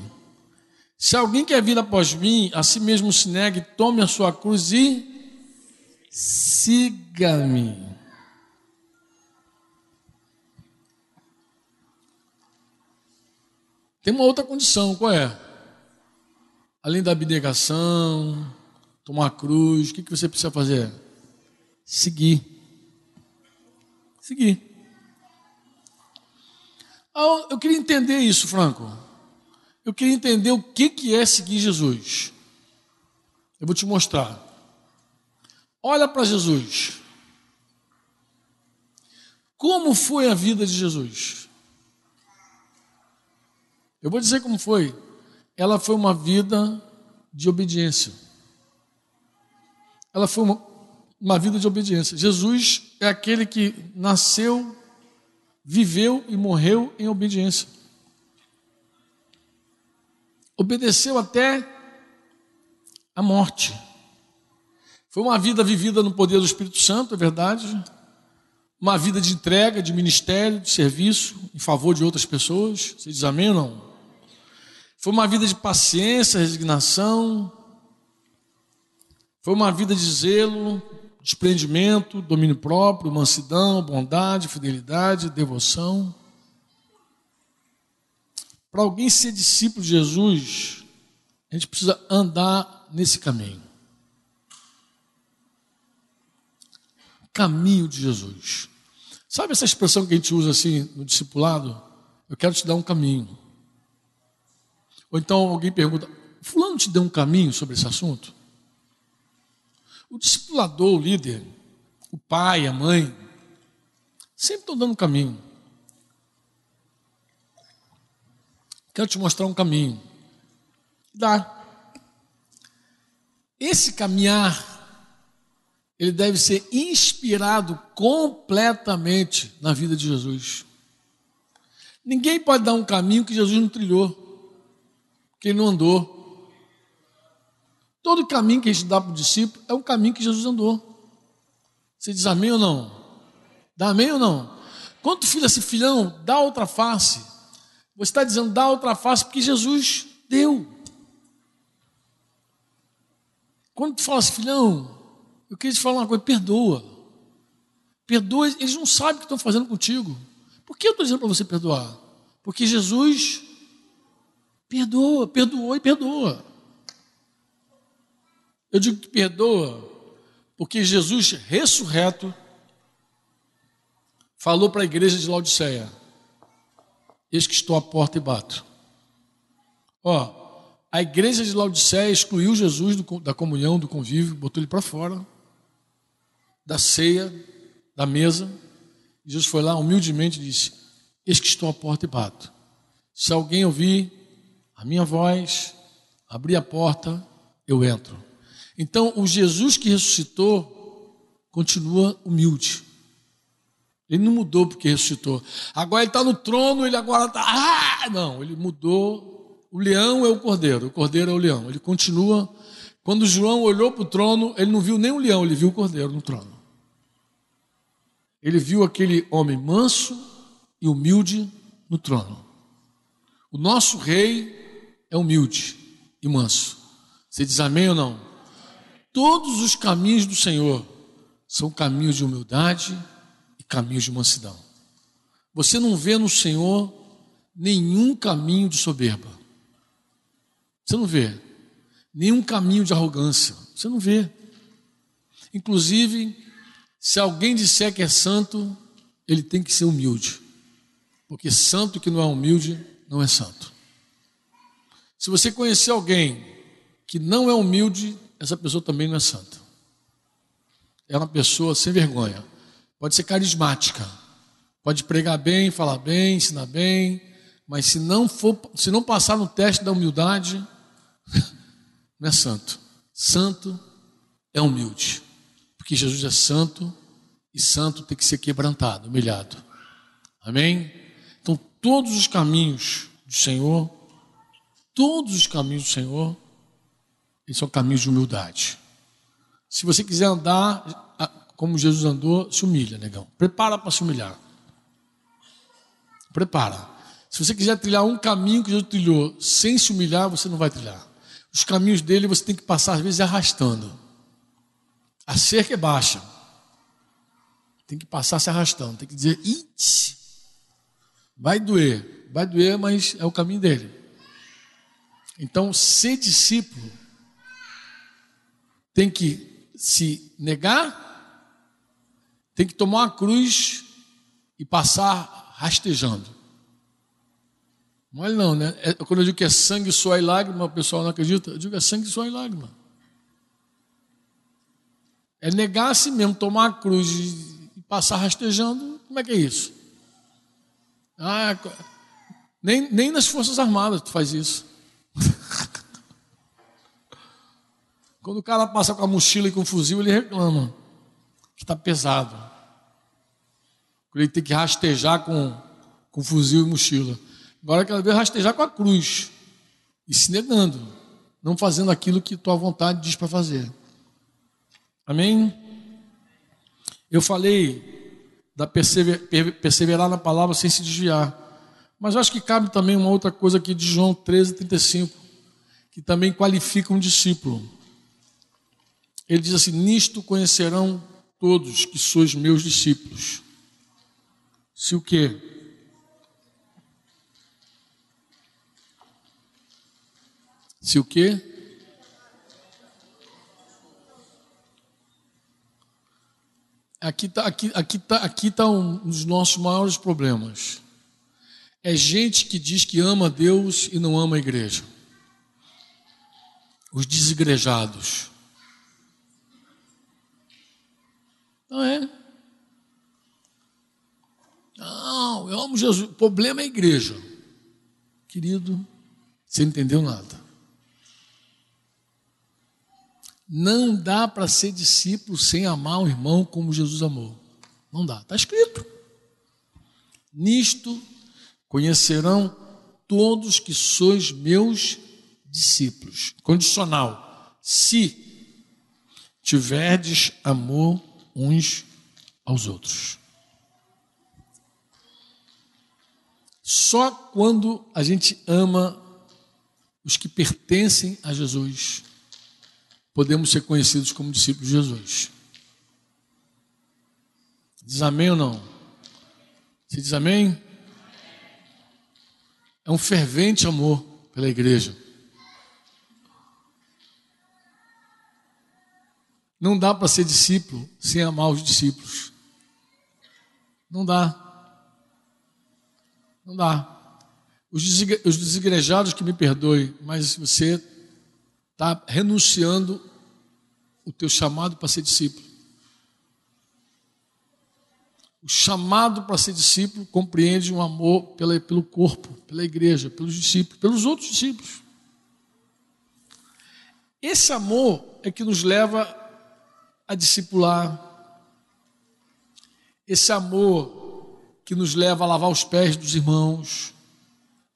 Se alguém quer vir após mim, a si mesmo se negue, tome a sua cruz e siga-me. Tem uma outra condição, qual é? Além da abnegação, tomar cruz, o que, que você precisa fazer? Seguir. Seguir. Ah, eu queria entender isso, Franco. Eu queria entender o que, que é seguir Jesus. Eu vou te mostrar. Olha para Jesus. Como foi a vida de Jesus? Eu vou dizer como foi. Ela foi uma vida de obediência. Ela foi uma, uma vida de obediência. Jesus é aquele que nasceu, viveu e morreu em obediência. Obedeceu até a morte. Foi uma vida vivida no poder do Espírito Santo, é verdade. Uma vida de entrega, de ministério, de serviço em favor de outras pessoas. Você diz amém ou não? Foi uma vida de paciência, resignação. Foi uma vida de zelo, desprendimento, domínio próprio, mansidão, bondade, fidelidade, devoção. Para alguém ser discípulo de Jesus, a gente precisa andar nesse caminho. Caminho de Jesus. Sabe essa expressão que a gente usa assim no discipulado? Eu quero te dar um caminho. Ou então alguém pergunta: Fulano te deu um caminho sobre esse assunto? O discipulador, o líder, o pai, a mãe, sempre estão dando um caminho. Quero te mostrar um caminho. Dá. Esse caminhar, ele deve ser inspirado completamente na vida de Jesus. Ninguém pode dar um caminho que Jesus não trilhou quem não andou. Todo caminho que a gente dá para o discípulo é o caminho que Jesus andou. Você diz amém ou não? Dá amém ou não? Quando filho assim, filhão, dá outra face. Você está dizendo dá outra face porque Jesus deu. Quando tu fala assim, filhão, eu queria te falar uma coisa, perdoa. Perdoa, eles não sabem o que estão fazendo contigo. Por que eu estou dizendo para você perdoar? Porque Jesus Perdoa, perdoou e perdoa. Eu digo que perdoa porque Jesus ressurreto falou para a igreja de Laodiceia: Eis que estou à porta e bato. Ó, a igreja de Laodiceia excluiu Jesus do, da comunhão, do convívio, botou ele para fora da ceia, da mesa. Jesus foi lá humildemente e disse: Eis que estou à porta e bato. Se alguém ouvir a minha voz, abrir a porta, eu entro. Então, o Jesus que ressuscitou continua humilde. Ele não mudou porque ressuscitou. Agora ele está no trono, ele agora está. Ah! Não, ele mudou. O leão é o cordeiro, o cordeiro é o leão. Ele continua. Quando João olhou para o trono, ele não viu nem o leão, ele viu o cordeiro no trono. Ele viu aquele homem manso e humilde no trono. O nosso rei é humilde e manso. Você diz amém ou não? Todos os caminhos do Senhor são caminhos de humildade e caminhos de mansidão. Você não vê no Senhor nenhum caminho de soberba. Você não vê. Nenhum caminho de arrogância. Você não vê. Inclusive, se alguém disser que é santo, ele tem que ser humilde. Porque santo que não é humilde não é santo. Se você conhecer alguém que não é humilde, essa pessoa também não é santa. É uma pessoa sem vergonha. Pode ser carismática, pode pregar bem, falar bem, ensinar bem, mas se não for, se não passar no teste da humildade, não é santo. Santo é humilde, porque Jesus é santo e santo tem que ser quebrantado, humilhado. Amém? Então todos os caminhos do Senhor todos os caminhos do Senhor Esse é o caminho de humildade. Se você quiser andar como Jesus andou, se humilha, negão. Prepara para se humilhar. Prepara. Se você quiser trilhar um caminho que Jesus trilhou sem se humilhar, você não vai trilhar. Os caminhos dele você tem que passar, às vezes, arrastando. A cerca é baixa. Tem que passar se arrastando. Tem que dizer, Ite! vai doer. Vai doer, mas é o caminho dele. Então, ser discípulo tem que se negar, tem que tomar uma cruz e passar rastejando. É não, né? É, quando eu digo que é sangue, suor e lágrima, o pessoal não acredita. Eu digo que é sangue, suor e lágrima. É negar a si mesmo, tomar a cruz e passar rastejando. Como é que é isso? Ah, nem, nem nas Forças Armadas tu faz isso. Quando o cara passa com a mochila e com o fuzil, ele reclama que está pesado. Ele tem que rastejar com, com fuzil e mochila. Agora quero ver rastejar com a cruz e se negando, não fazendo aquilo que tua vontade diz para fazer. Amém? Eu falei da persever, perseverar na palavra sem se desviar. Mas eu acho que cabe também uma outra coisa aqui de João 13, 35, que também qualifica um discípulo. Ele diz assim: Nisto conhecerão todos que sois meus discípulos. Se o quê? Se o quê? Aqui está aqui, aqui tá, aqui tá um dos nossos maiores problemas. É gente que diz que ama Deus e não ama a igreja. Os desigrejados. Não é? Não, eu amo Jesus. O problema é a igreja. Querido, você não entendeu nada. Não dá para ser discípulo sem amar o irmão como Jesus amou. Não dá. Está escrito. Nisto conhecerão todos que sois meus discípulos. Condicional. Se tiverdes amor uns aos outros. Só quando a gente ama os que pertencem a Jesus, podemos ser conhecidos como discípulos de Jesus. Diz amém ou não? Você diz amém? É um fervente amor pela igreja. Não dá para ser discípulo sem amar os discípulos. Não dá. Não dá. Os desigrejados que me perdoem, mas você está renunciando o teu chamado para ser discípulo. O chamado para ser discípulo compreende um amor pela, pelo corpo, pela igreja, pelos discípulos, pelos outros discípulos. Esse amor é que nos leva a discipular. Esse amor que nos leva a lavar os pés dos irmãos,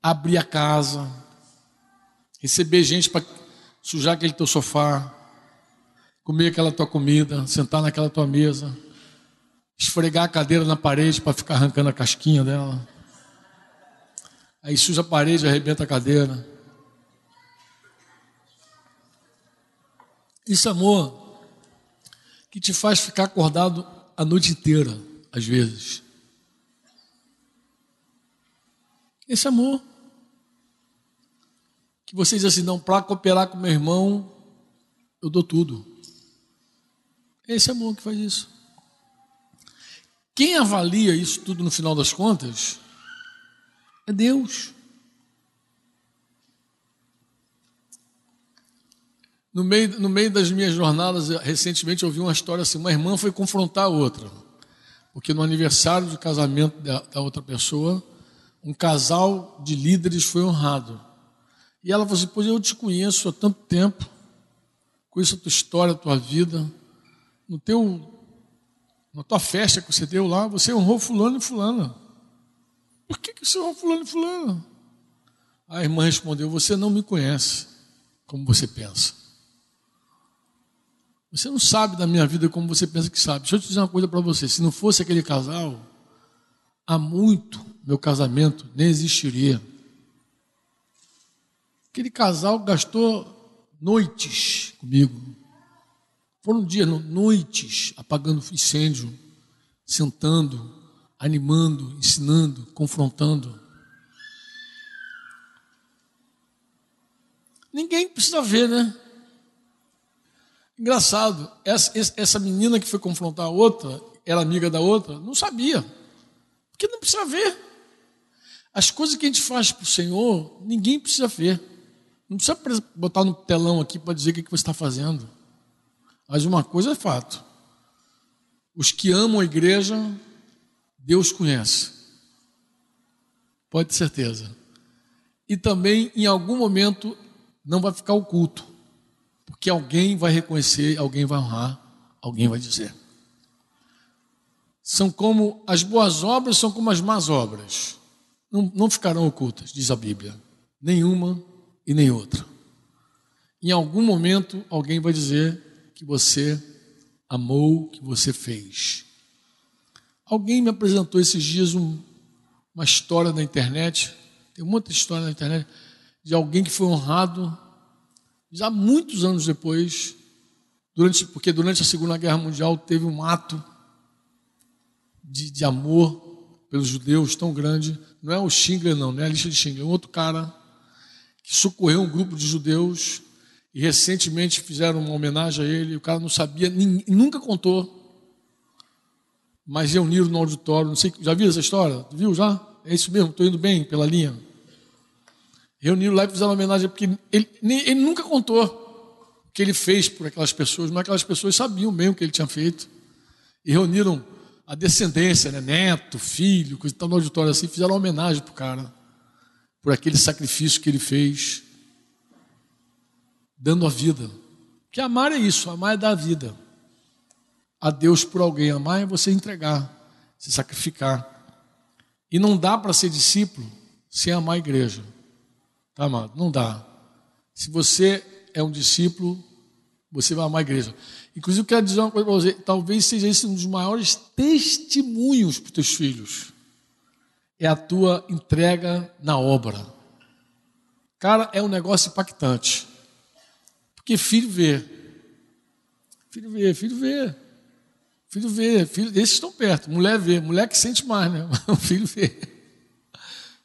abrir a casa, receber gente para sujar aquele teu sofá, comer aquela tua comida, sentar naquela tua mesa, esfregar a cadeira na parede para ficar arrancando a casquinha dela. Aí suja a parede, arrebenta a cadeira. Isso, amor, que te faz ficar acordado a noite inteira, às vezes. Esse amor. Que você diz assim, não, para cooperar com meu irmão, eu dou tudo. Esse amor que faz isso. Quem avalia isso tudo no final das contas é Deus. No meio, no meio das minhas jornadas, recentemente eu ouvi uma história assim: uma irmã foi confrontar a outra, porque no aniversário de casamento da, da outra pessoa, um casal de líderes foi honrado. E ela falou assim: Pois eu te conheço há tanto tempo, conheço a tua história, a tua vida, no teu, na tua festa que você deu lá, você honrou Fulano e Fulana. Por que, que você honrou Fulano e Fulana? A irmã respondeu: Você não me conhece como você pensa. Você não sabe da minha vida como você pensa que sabe. Deixa eu te dizer uma coisa para você: se não fosse aquele casal, há muito meu casamento nem existiria. Aquele casal gastou noites comigo. Foram dias, noites, apagando incêndio, sentando, animando, ensinando, confrontando. Ninguém precisa ver, né? Engraçado, essa, essa menina que foi confrontar a outra, era amiga da outra, não sabia. Porque não precisa ver. As coisas que a gente faz para o Senhor, ninguém precisa ver. Não precisa botar no telão aqui para dizer o que você está fazendo. Mas uma coisa é fato: os que amam a igreja, Deus conhece. Pode ter certeza. E também, em algum momento, não vai ficar oculto. Porque alguém vai reconhecer, alguém vai honrar, alguém vai dizer. São como as boas obras são como as más obras. Não, não ficarão ocultas, diz a Bíblia. Nenhuma e nem outra. Em algum momento alguém vai dizer que você amou, que você fez. Alguém me apresentou esses dias um, uma história na internet, tem muita história na internet, de alguém que foi honrado já muitos anos depois, durante, porque durante a Segunda Guerra Mundial teve um ato de, de amor pelos judeus tão grande. Não é o Schindler, não, não é a lista de Schindler, é um outro cara que socorreu um grupo de judeus e recentemente fizeram uma homenagem a ele. O cara não sabia, nem, nunca contou, mas reuniram no auditório. Não sei, já viu essa história? Viu já? É isso mesmo, estou indo bem pela linha. Reuniram lá e fizeram uma homenagem, porque ele, ele nunca contou o que ele fez por aquelas pessoas, mas aquelas pessoas sabiam bem o que ele tinha feito. E reuniram a descendência, né? neto, filho, coisa tal no auditório assim, fizeram uma homenagem para o cara, por aquele sacrifício que ele fez, dando a vida. Porque amar é isso, amar é dar a vida. A Deus por alguém, amar é você entregar, se sacrificar. E não dá para ser discípulo sem amar a igreja. Tá, amado? Não dá. Se você é um discípulo, você vai amar a igreja. Inclusive, eu quero dizer uma coisa para você: talvez seja esse um dos maiores testemunhos para os teus filhos. É a tua entrega na obra. Cara, é um negócio impactante. Porque filho vê. Filho vê, filho vê. Filho vê, filho, esses estão perto. Mulher vê, mulher que sente mais, né? Filho vê.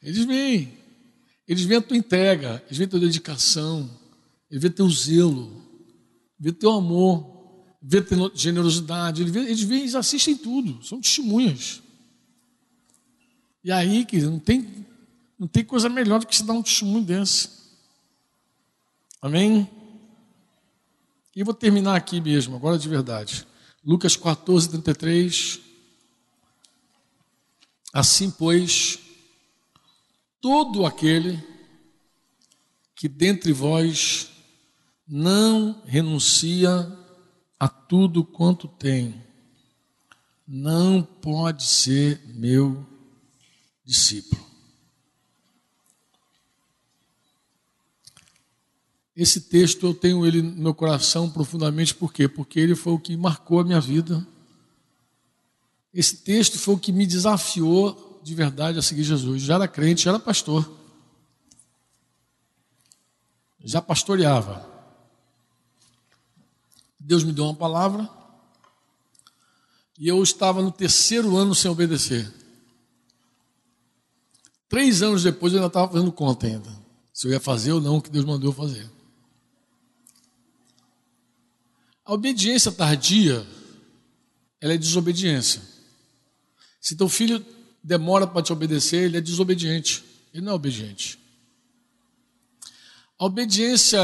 Eles veem. Eles veem a tua entrega, eles veem a tua dedicação, eles veem teu zelo, veem teu amor, veem tua generosidade, eles, veem, eles, veem, eles assistem tudo, são testemunhas. E aí, querido, não tem, não tem coisa melhor do que se dar um testemunho desse. Amém? E eu vou terminar aqui mesmo, agora de verdade. Lucas 14, 33. Assim, pois, todo aquele que dentre vós não renuncia a tudo quanto tem, não pode ser meu discípulo. Esse texto eu tenho ele no meu coração profundamente, por quê? Porque ele foi o que marcou a minha vida. Esse texto foi o que me desafiou de verdade a seguir Jesus. Já era crente, já era pastor. Já pastoreava. Deus me deu uma palavra e eu estava no terceiro ano sem obedecer. Três anos depois eu ainda estava fazendo conta ainda. Se eu ia fazer ou não o que Deus mandou eu fazer. A obediência tardia, ela é desobediência. Se teu filho demora para te obedecer, ele é desobediente. Ele não é obediente. A obediência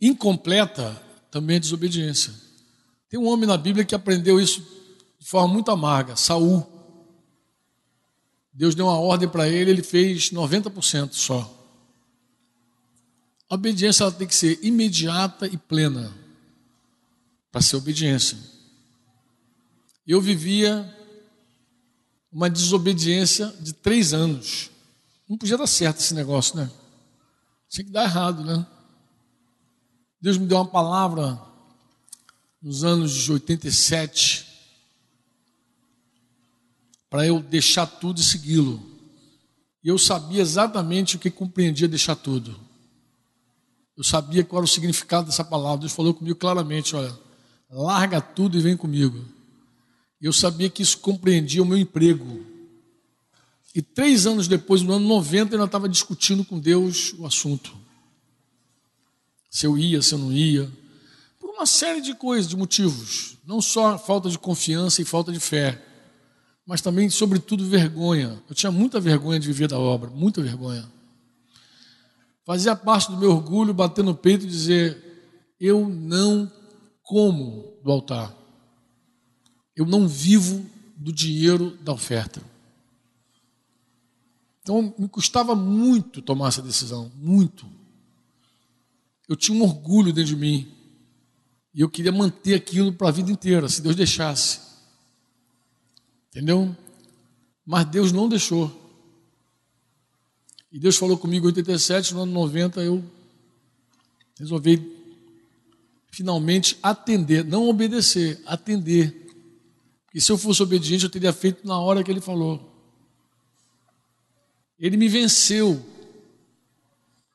incompleta também é desobediência. Tem um homem na Bíblia que aprendeu isso de forma muito amarga, Saul. Deus deu uma ordem para ele, ele fez 90% só. A obediência ela tem que ser imediata e plena para ser obediência. Eu vivia uma desobediência de três anos. Não podia dar certo esse negócio, né? Tinha que dar errado, né? Deus me deu uma palavra nos anos de 87, para eu deixar tudo e segui-lo. E eu sabia exatamente o que compreendia deixar tudo. Eu sabia qual era o significado dessa palavra. Deus falou comigo claramente: olha, larga tudo e vem comigo. Eu sabia que isso compreendia o meu emprego. E três anos depois, no ano 90, eu ainda estava discutindo com Deus o assunto. Se eu ia, se eu não ia. Por uma série de coisas, de motivos. Não só falta de confiança e falta de fé, mas também, sobretudo, vergonha. Eu tinha muita vergonha de viver da obra, muita vergonha. Fazia parte do meu orgulho bater no peito e dizer: eu não como do altar. Eu não vivo do dinheiro da oferta. Então me custava muito tomar essa decisão, muito. Eu tinha um orgulho dentro de mim. E eu queria manter aquilo para a vida inteira, se Deus deixasse. Entendeu? Mas Deus não deixou. E Deus falou comigo em 87, no ano 90, eu resolvi finalmente atender, não obedecer, atender. E se eu fosse obediente, eu teria feito na hora que ele falou. Ele me venceu.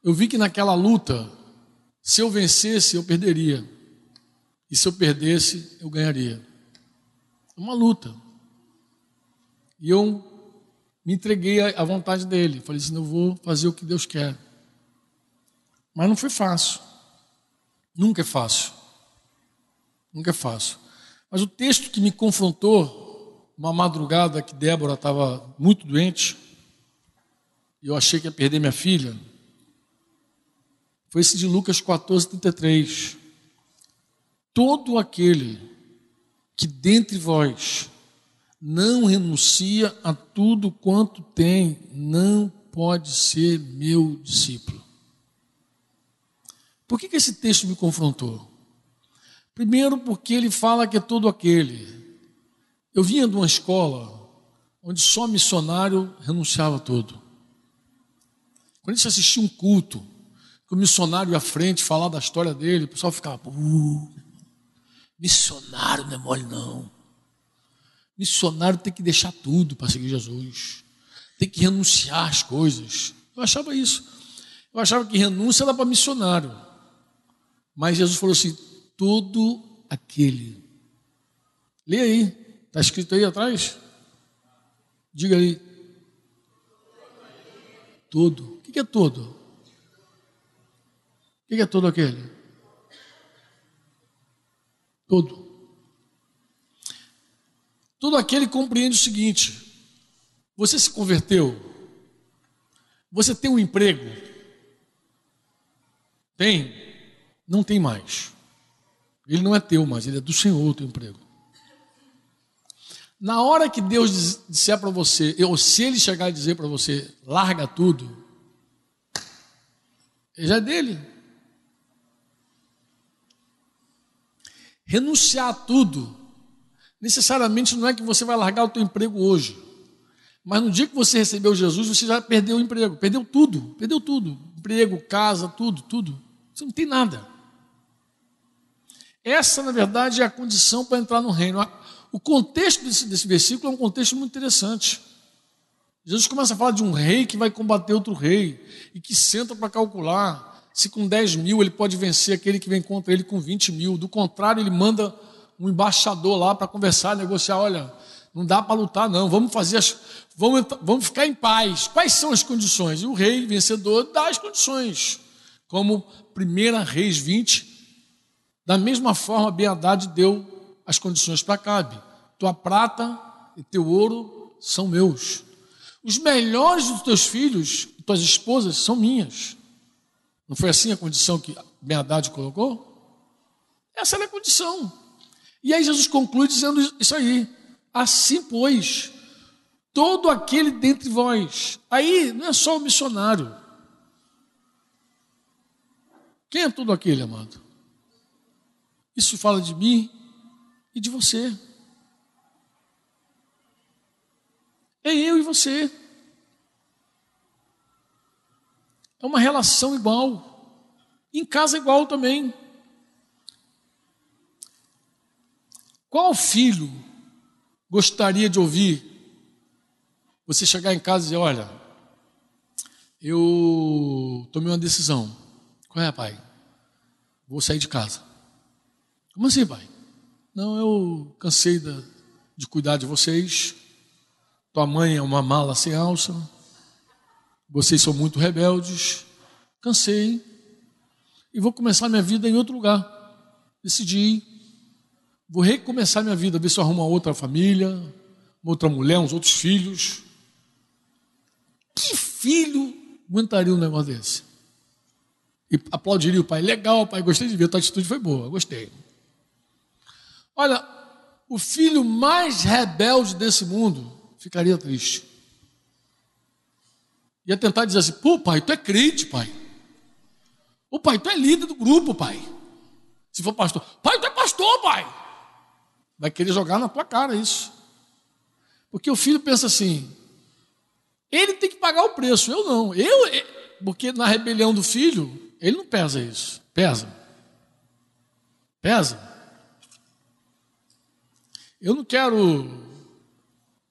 Eu vi que naquela luta, se eu vencesse, eu perderia. E se eu perdesse, eu ganharia. É uma luta. E eu me entreguei à vontade dele. Falei assim: eu vou fazer o que Deus quer. Mas não foi fácil. Nunca é fácil. Nunca é fácil. Mas o texto que me confrontou, uma madrugada que Débora estava muito doente, e eu achei que ia perder minha filha, foi esse de Lucas 14, 33. Todo aquele que dentre vós não renuncia a tudo quanto tem, não pode ser meu discípulo. Por que, que esse texto me confrontou? Primeiro, porque ele fala que é todo aquele. Eu vinha de uma escola onde só missionário renunciava tudo. Quando a gente assistia um culto, que o missionário ia à frente falar da história dele, o pessoal ficava, uh, missionário não é mole não. Missionário tem que deixar tudo para seguir Jesus. Tem que renunciar às coisas. Eu achava isso. Eu achava que renúncia era para missionário. Mas Jesus falou assim: todo aquele. Lê aí. Está escrito aí atrás? Diga aí. Todo. O que é todo? O que é todo aquele? Todo. Todo aquele compreende o seguinte: você se converteu, você tem um emprego, tem, não tem mais. Ele não é teu mais, ele é do Senhor o teu emprego. Na hora que Deus disser para você, ou se ele chegar e dizer para você, larga tudo, já é dele. Renunciar a tudo, necessariamente não é que você vai largar o teu emprego hoje. Mas no dia que você recebeu Jesus, você já perdeu o emprego, perdeu tudo, perdeu tudo. Emprego, casa, tudo, tudo. Você não tem nada. Essa, na verdade, é a condição para entrar no reino. O contexto desse, desse versículo é um contexto muito interessante. Jesus começa a falar de um rei que vai combater outro rei e que senta para calcular se com 10 mil ele pode vencer aquele que vem contra ele com 20 mil. Do contrário, ele manda um embaixador lá para conversar, negociar. Olha, não dá para lutar, não. Vamos fazer as, vamos, vamos ficar em paz. Quais são as condições? E o rei vencedor dá as condições. Como 1 Reis 20, da mesma forma, Beadade deu as condições para Cabe. Tua prata e teu ouro são meus. Os melhores dos teus filhos e tuas esposas são minhas. Não foi assim a condição que Beadade colocou? Essa era a condição. E aí Jesus conclui dizendo isso aí. Assim, pois, todo aquele dentre vós. Aí não é só o missionário. Quem é todo aquele, amado? Isso fala de mim e de você. É eu e você. É uma relação igual. Em casa igual também. Qual filho gostaria de ouvir você chegar em casa e dizer: Olha, eu tomei uma decisão. Qual é, pai? Vou sair de casa. Como assim, pai? Não, eu cansei de cuidar de vocês. Tua mãe é uma mala sem alça. Vocês são muito rebeldes. Cansei. E vou começar minha vida em outro lugar. Decidi. Vou recomeçar minha vida, ver se eu arrumo uma outra família, uma outra mulher, uns outros filhos. Que filho aguentaria um negócio desse? E aplaudiria o pai. Legal, pai, gostei de ver, tua atitude foi boa, gostei. Olha, o filho mais rebelde desse mundo ficaria triste. Ia tentar dizer assim: pô, pai, tu é crente, pai. O pai, tu é líder do grupo, pai. Se for pastor, pai, tu é pastor, pai. Vai querer jogar na tua cara isso. Porque o filho pensa assim: ele tem que pagar o preço, eu não. Eu, porque na rebelião do filho, ele não pesa isso. Pesa. Pesa. Eu não quero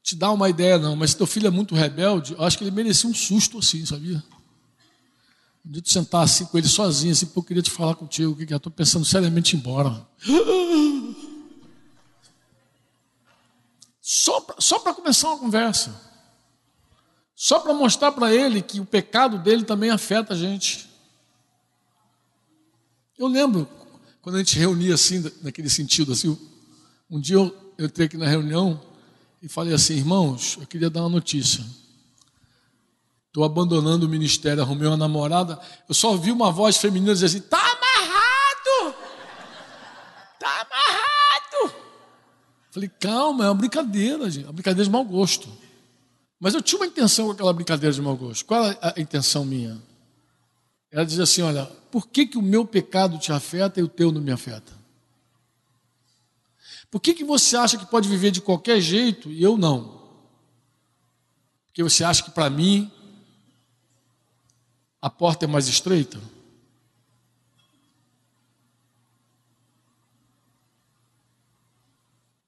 te dar uma ideia, não, mas se teu filho é muito rebelde, eu acho que ele merecia um susto assim, sabia? Um dia tu sentar assim com ele sozinho, assim, porque eu queria te falar contigo, que eu estou pensando seriamente embora. Só para só começar uma conversa. Só para mostrar para ele que o pecado dele também afeta a gente. Eu lembro quando a gente reunia assim, naquele sentido, assim, um dia eu, eu entrei aqui na reunião e falei assim, irmãos, eu queria dar uma notícia. Estou abandonando o ministério, arrumei uma namorada. Eu só ouvi uma voz feminina dizer assim: está amarrado! Está amarrado! Falei, calma, é uma brincadeira, gente, é uma brincadeira de mau gosto. Mas eu tinha uma intenção com aquela brincadeira de mau gosto. Qual é a intenção minha? Ela diz assim: olha, por que, que o meu pecado te afeta e o teu não me afeta? Por que, que você acha que pode viver de qualquer jeito e eu não? Porque você acha que para mim a porta é mais estreita?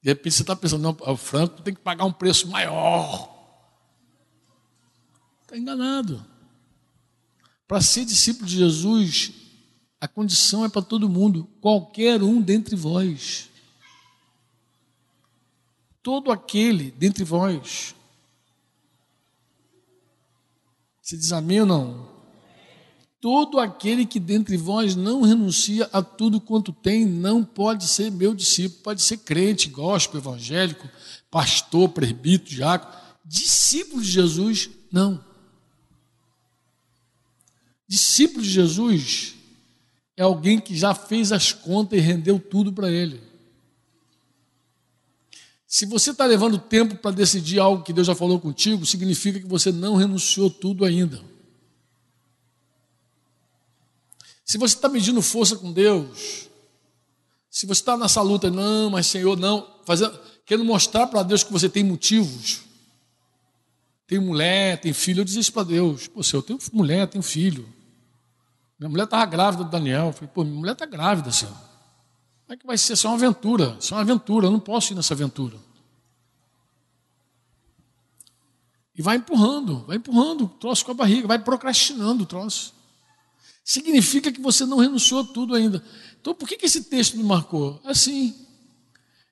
De repente você está pensando, não, o Franco tem que pagar um preço maior. Está enganado. Para ser discípulo de Jesus, a condição é para todo mundo, qualquer um dentre vós. Todo aquele dentre vós. Você diz amém ou não? Todo aquele que dentre vós não renuncia a tudo quanto tem, não pode ser meu discípulo, pode ser crente, gospel, evangélico, pastor, presbítero, diácono. Discípulo de Jesus, não. Discípulo de Jesus é alguém que já fez as contas e rendeu tudo para ele. Se você está levando tempo para decidir algo que Deus já falou contigo, significa que você não renunciou tudo ainda. Se você está medindo força com Deus, se você está nessa luta, não, mas Senhor, não, fazendo, querendo mostrar para Deus que você tem motivos, tem mulher, tem filho, eu disse isso para Deus, pô, Senhor, eu tenho mulher, tenho filho. Minha mulher estava grávida do Daniel. Eu falei, pô, minha mulher está grávida, senhor. Como é que vai ser? Isso é uma aventura. Isso é uma aventura. Eu não posso ir nessa aventura. E vai empurrando, vai empurrando o troço com a barriga, vai procrastinando o troço. Significa que você não renunciou tudo ainda. Então, por que, que esse texto me marcou? Assim,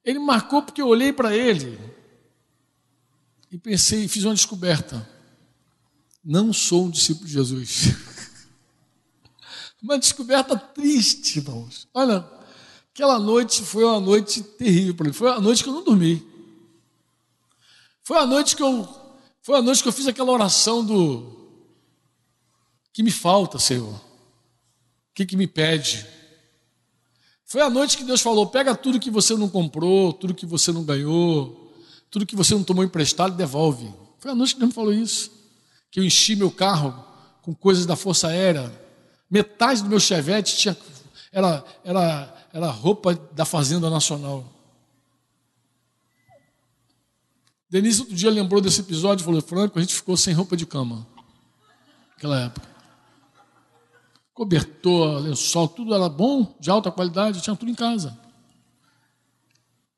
ele marcou porque eu olhei para ele e pensei, fiz uma descoberta. Não sou um discípulo de Jesus. Uma descoberta triste, irmãos. Olha, aquela noite foi uma noite terrível para mim. Foi a noite que eu não dormi. Foi a noite que eu foi a noite que eu fiz aquela oração do que me falta, Senhor. O que, que me pede? Foi a noite que Deus falou: pega tudo que você não comprou, tudo que você não ganhou, tudo que você não tomou emprestado, devolve. Foi a noite que Deus me falou isso. Que eu enchi meu carro com coisas da Força Aérea, Metade do meu chevette tinha, era, era, era roupa da Fazenda Nacional. Denise outro dia lembrou desse episódio e falou: Franco, a gente ficou sem roupa de cama. Naquela época. Cobertor, lençol, tudo era bom, de alta qualidade, tinha tudo em casa.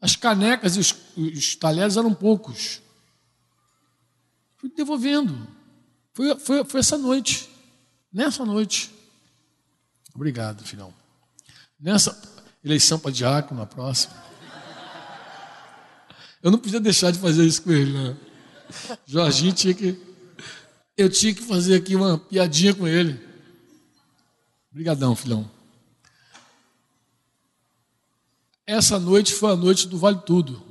As canecas e os, os talheres eram poucos. Fui devolvendo. Foi, foi, foi essa noite. Nessa noite. Obrigado, filhão. Nessa eleição para diácono, na próxima. Eu não podia deixar de fazer isso com ele, né? Jorginho tinha que. Eu tinha que fazer aqui uma piadinha com ele. Obrigadão, filhão. Essa noite foi a noite do Vale Tudo.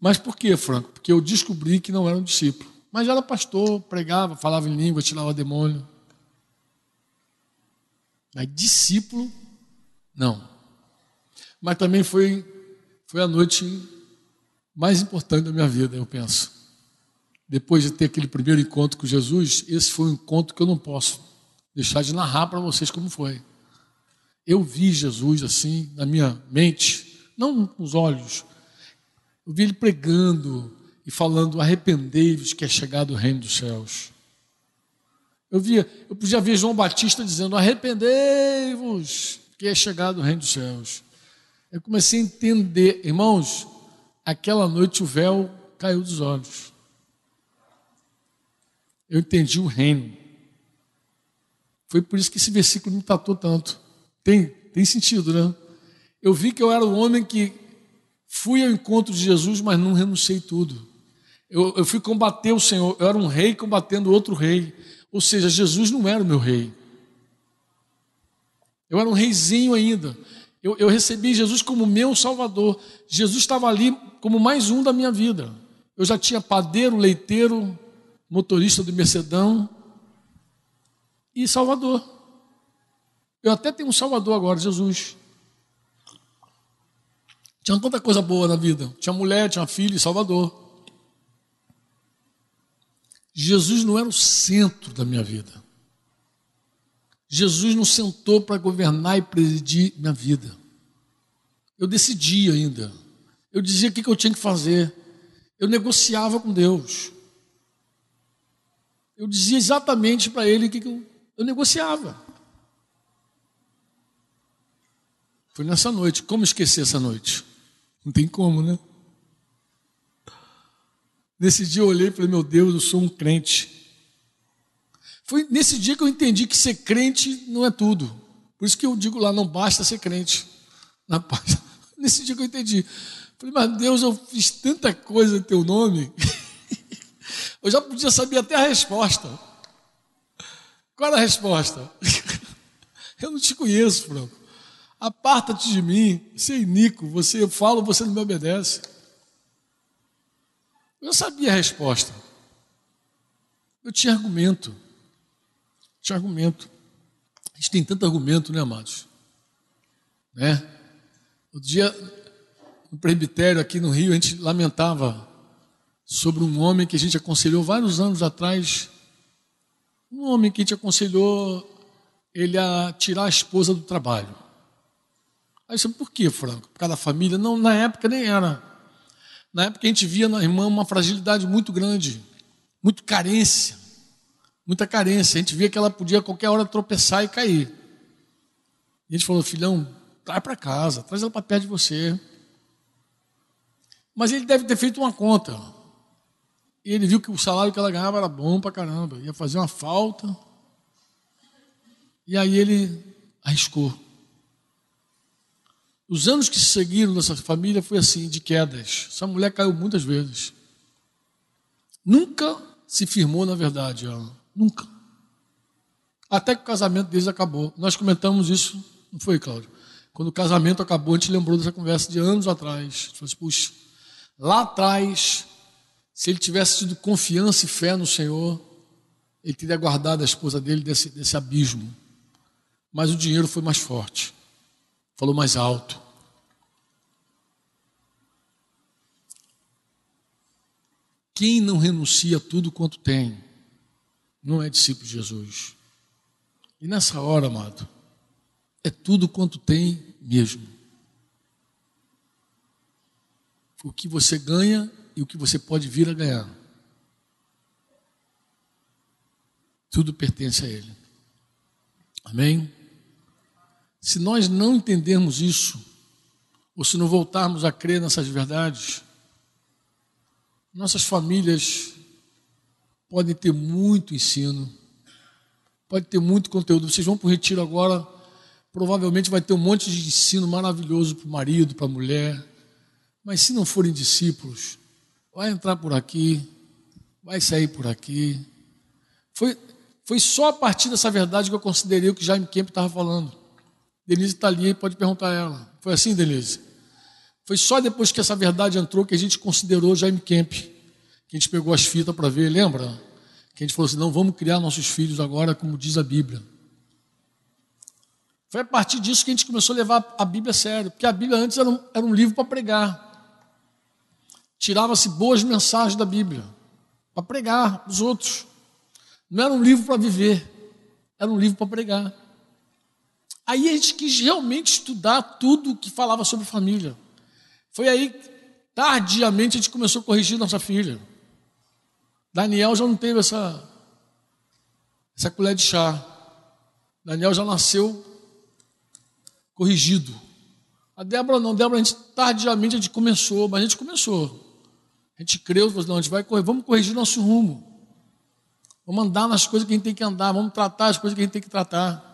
Mas por que, Franco? Porque eu descobri que não era um discípulo. Mas era pastor, pregava, falava em língua, tirava demônio. Mas discípulo, não. Mas também foi, foi a noite mais importante da minha vida, eu penso. Depois de ter aquele primeiro encontro com Jesus, esse foi um encontro que eu não posso deixar de narrar para vocês como foi. Eu vi Jesus assim na minha mente, não com os olhos, eu vi ele pregando e falando: arrependei-vos que é chegado o reino dos céus. Eu via, eu podia ver João Batista dizendo: arrependei-vos que é chegado o reino dos céus. Eu comecei a entender, irmãos, aquela noite o véu caiu dos olhos. Eu entendi o reino. Foi por isso que esse versículo me tratou tanto. Tem, tem sentido, né? Eu vi que eu era o homem que Fui ao encontro de Jesus, mas não renunciei tudo. Eu, eu fui combater o Senhor. Eu era um rei combatendo outro rei. Ou seja, Jesus não era o meu rei. Eu era um reizinho ainda. Eu, eu, recebi Jesus como meu Salvador. Jesus estava ali como mais um da minha vida. Eu já tinha padeiro, leiteiro, motorista do Mercedão e Salvador. Eu até tenho um Salvador agora, Jesus. Tinha tanta coisa boa na vida. Tinha mulher, tinha filho, Salvador. Jesus não era o centro da minha vida. Jesus não sentou para governar e presidir minha vida. Eu decidia ainda. Eu dizia o que eu tinha que fazer. Eu negociava com Deus. Eu dizia exatamente para Ele o que eu, eu negociava. Foi nessa noite. Como esquecer essa noite? Não tem como, né? Nesse dia eu olhei e falei, meu Deus, eu sou um crente. Foi nesse dia que eu entendi que ser crente não é tudo. Por isso que eu digo lá, não basta ser crente. Nesse dia que eu entendi. Falei, mas Deus, eu fiz tanta coisa em teu nome. eu já podia saber até a resposta. Qual era a resposta? eu não te conheço, Franco. Aparta-te de mim, você é iníquo, você eu falo, você não me obedece. Eu sabia a resposta. Eu tinha argumento. Tinha argumento. A gente tem tanto argumento, né, amados? Né? O dia no presbitério aqui no Rio, a gente lamentava sobre um homem que a gente aconselhou vários anos atrás. Um homem que a gente aconselhou ele a tirar a esposa do trabalho. Aí você, por que, Franco? Por causa da família? Não, na época nem era. Na época a gente via na irmã uma fragilidade muito grande, muito carência, muita carência. A gente via que ela podia a qualquer hora tropeçar e cair. E a gente falou, filhão, traz para casa, traz ela para perto de você. Mas ele deve ter feito uma conta. E ele viu que o salário que ela ganhava era bom para caramba, ia fazer uma falta. E aí ele arriscou. Os anos que se seguiram nessa família foi assim, de quedas. Essa mulher caiu muitas vezes. Nunca se firmou na verdade, ela. Nunca. Até que o casamento deles acabou. Nós comentamos isso, não foi, Cláudio? Quando o casamento acabou, a gente lembrou dessa conversa de anos atrás. Falou assim, puxa, lá atrás, se ele tivesse tido confiança e fé no Senhor, ele teria guardado a esposa dele desse, desse abismo. Mas o dinheiro foi mais forte, falou mais alto. Quem não renuncia a tudo quanto tem, não é discípulo de Jesus. E nessa hora, amado, é tudo quanto tem mesmo. O que você ganha e o que você pode vir a ganhar. Tudo pertence a Ele. Amém? Se nós não entendermos isso, ou se não voltarmos a crer nessas verdades, nossas famílias podem ter muito ensino, pode ter muito conteúdo. Vocês vão para o retiro agora, provavelmente vai ter um monte de ensino maravilhoso para o marido, para a mulher. Mas se não forem discípulos, vai entrar por aqui, vai sair por aqui. Foi, foi só a partir dessa verdade que eu considerei o que Jaime Kemp estava falando. Denise está ali, pode perguntar a ela. Foi assim, Denise? Foi só depois que essa verdade entrou que a gente considerou Jaime Kemp. Que a gente pegou as fitas para ver, lembra? Que a gente falou assim: não, vamos criar nossos filhos agora, como diz a Bíblia. Foi a partir disso que a gente começou a levar a Bíblia a sério, porque a Bíblia antes era um, era um livro para pregar. Tirava-se boas mensagens da Bíblia para pregar os outros. Não era um livro para viver, era um livro para pregar. Aí a gente quis realmente estudar tudo que falava sobre família. Foi aí, tardiamente, a gente começou a corrigir nossa filha. Daniel já não teve essa, essa colher de chá. Daniel já nasceu corrigido. A Débora não, Débora, a gente tardiamente a gente começou, mas a gente começou. A gente creu, não, a gente vai correr, vamos corrigir nosso rumo. Vamos andar nas coisas que a gente tem que andar, vamos tratar as coisas que a gente tem que tratar.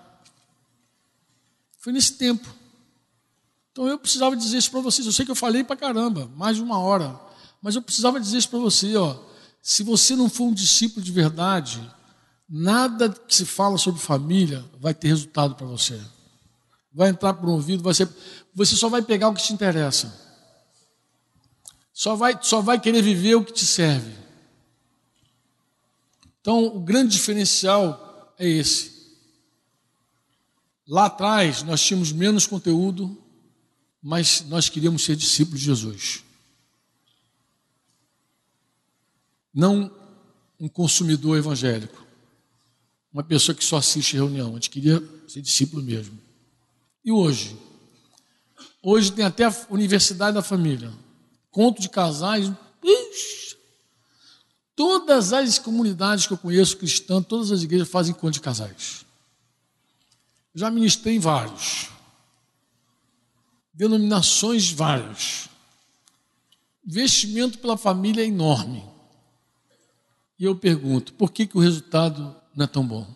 Foi nesse tempo. Então eu precisava dizer isso para vocês. Eu sei que eu falei para caramba, mais de uma hora. Mas eu precisava dizer isso para você, ó. Se você não for um discípulo de verdade, nada que se fala sobre família vai ter resultado para você. Vai entrar por um ouvido, vai ser, você só vai pegar o que te interessa. Só vai, só vai querer viver o que te serve. Então, o grande diferencial é esse. Lá atrás, nós tínhamos menos conteúdo, mas nós queríamos ser discípulos de Jesus. Não um consumidor evangélico, uma pessoa que só assiste reunião. A gente queria ser discípulo mesmo. E hoje? Hoje tem até a Universidade da Família. Conto de casais. Ixi, todas as comunidades que eu conheço cristãs, todas as igrejas fazem conto de casais. Já ministrei em vários. Denominações várias. Investimento pela família é enorme. E eu pergunto, por que, que o resultado não é tão bom?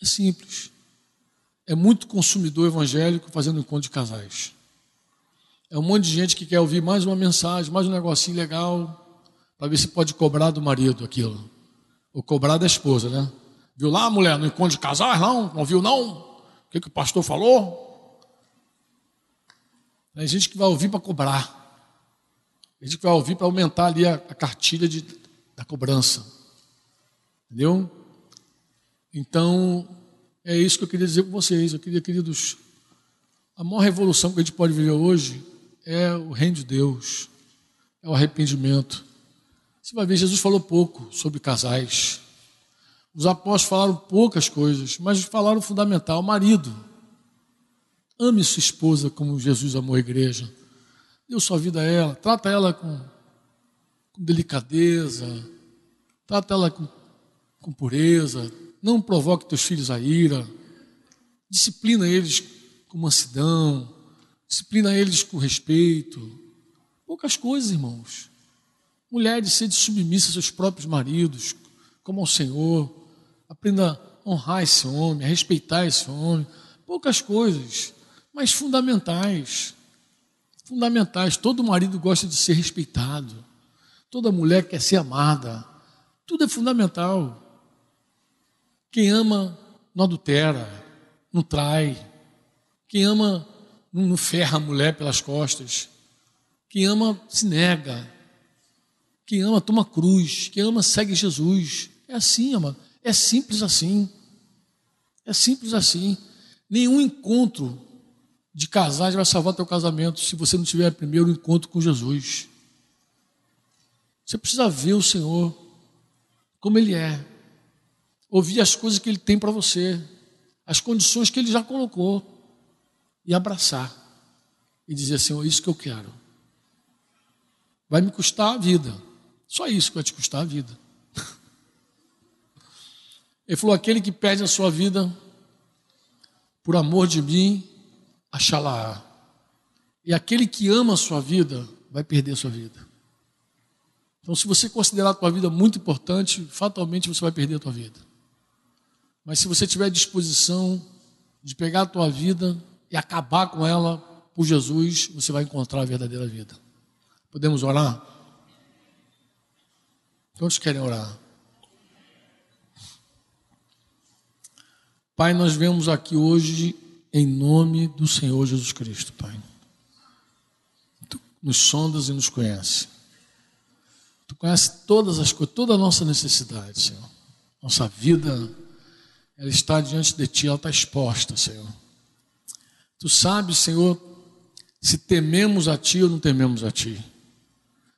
É simples. É muito consumidor evangélico fazendo encontro de casais. É um monte de gente que quer ouvir mais uma mensagem, mais um negocinho legal, para ver se pode cobrar do marido aquilo. Ou cobrar da esposa, né? Viu lá, mulher, no encontro de casais, não? Não viu, não? O que, que o pastor falou? Tem gente que vai ouvir para cobrar. Tem gente que vai ouvir para aumentar ali a, a cartilha de, da cobrança. Entendeu? Então, é isso que eu queria dizer para vocês. Eu queria, queridos, a maior revolução que a gente pode viver hoje é o reino de Deus, é o arrependimento. Você vai ver, Jesus falou pouco sobre casais. Os apóstolos falaram poucas coisas, mas falaram o fundamental: marido, ame sua esposa como Jesus amou a igreja. Dê sua vida a ela, trata ela com, com delicadeza, trata ela com, com pureza, não provoque teus filhos a ira, disciplina eles com mansidão, disciplina eles com respeito. Poucas coisas, irmãos. Mulheres, sede submissa a seus próprios maridos, como ao Senhor. Aprenda a honrar esse homem, a respeitar esse homem. Poucas coisas, mas fundamentais. Fundamentais. Todo marido gosta de ser respeitado. Toda mulher quer ser amada. Tudo é fundamental. Quem ama não adultera, não trai. Quem ama não ferra a mulher pelas costas. Quem ama se nega. Quem ama toma cruz. Quem ama segue Jesus. É assim, amado. É simples assim. É simples assim. Nenhum encontro de casais vai salvar teu casamento se você não tiver primeiro encontro com Jesus. Você precisa ver o Senhor como Ele é, ouvir as coisas que Ele tem para você, as condições que Ele já colocou e abraçar e dizer é isso que eu quero. Vai me custar a vida. Só isso que vai te custar a vida. Ele falou: aquele que perde a sua vida por amor de mim, achalá. E aquele que ama a sua vida vai perder a sua vida. Então, se você considerar a tua vida muito importante, fatalmente você vai perder a tua vida. Mas se você tiver disposição de pegar a tua vida e acabar com ela por Jesus, você vai encontrar a verdadeira vida. Podemos orar? Quantos querem orar? Pai, nós vemos aqui hoje em nome do Senhor Jesus Cristo, Pai. Tu nos sondas e nos conhece. Tu conheces todas as coisas, toda a nossa necessidade, Senhor. Nossa vida, ela está diante de Ti, ela está exposta, Senhor. Tu sabes, Senhor, se tememos a Ti ou não tememos a Ti.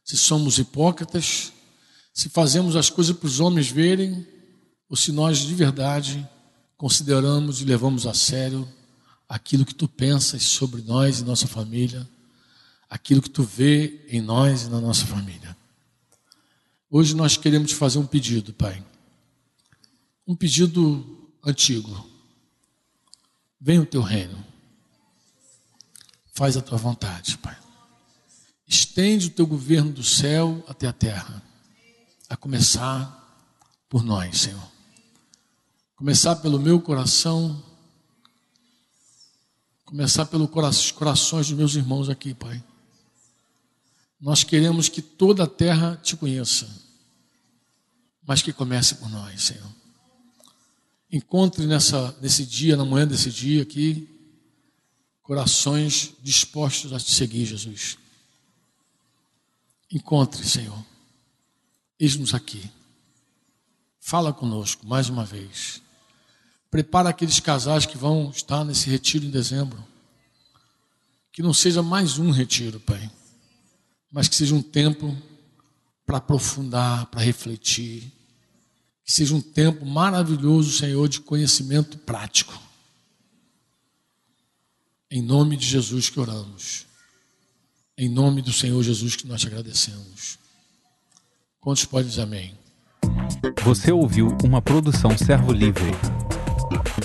Se somos hipócritas, se fazemos as coisas para os homens verem, ou se nós de verdade consideramos e levamos a sério aquilo que tu pensas sobre nós e nossa família, aquilo que tu vê em nós e na nossa família. Hoje nós queremos fazer um pedido, Pai. Um pedido antigo. Venha o teu reino. Faz a tua vontade, Pai. Estende o teu governo do céu até a terra, a começar por nós, Senhor. Começar pelo meu coração, começar pelos corações dos meus irmãos aqui, Pai. Nós queremos que toda a terra te conheça, mas que comece por nós, Senhor. Encontre nessa, nesse dia, na manhã desse dia aqui, corações dispostos a te seguir, Jesus. Encontre, Senhor. Eis-nos aqui. Fala conosco mais uma vez. Prepara aqueles casais que vão estar nesse retiro em dezembro. Que não seja mais um retiro, Pai mas que seja um tempo para aprofundar, para refletir. Que seja um tempo maravilhoso, Senhor, de conhecimento prático. Em nome de Jesus que oramos. Em nome do Senhor Jesus que nós te agradecemos. Quantos podem dizer amém? Você ouviu uma produção Servo Livre. Thank you.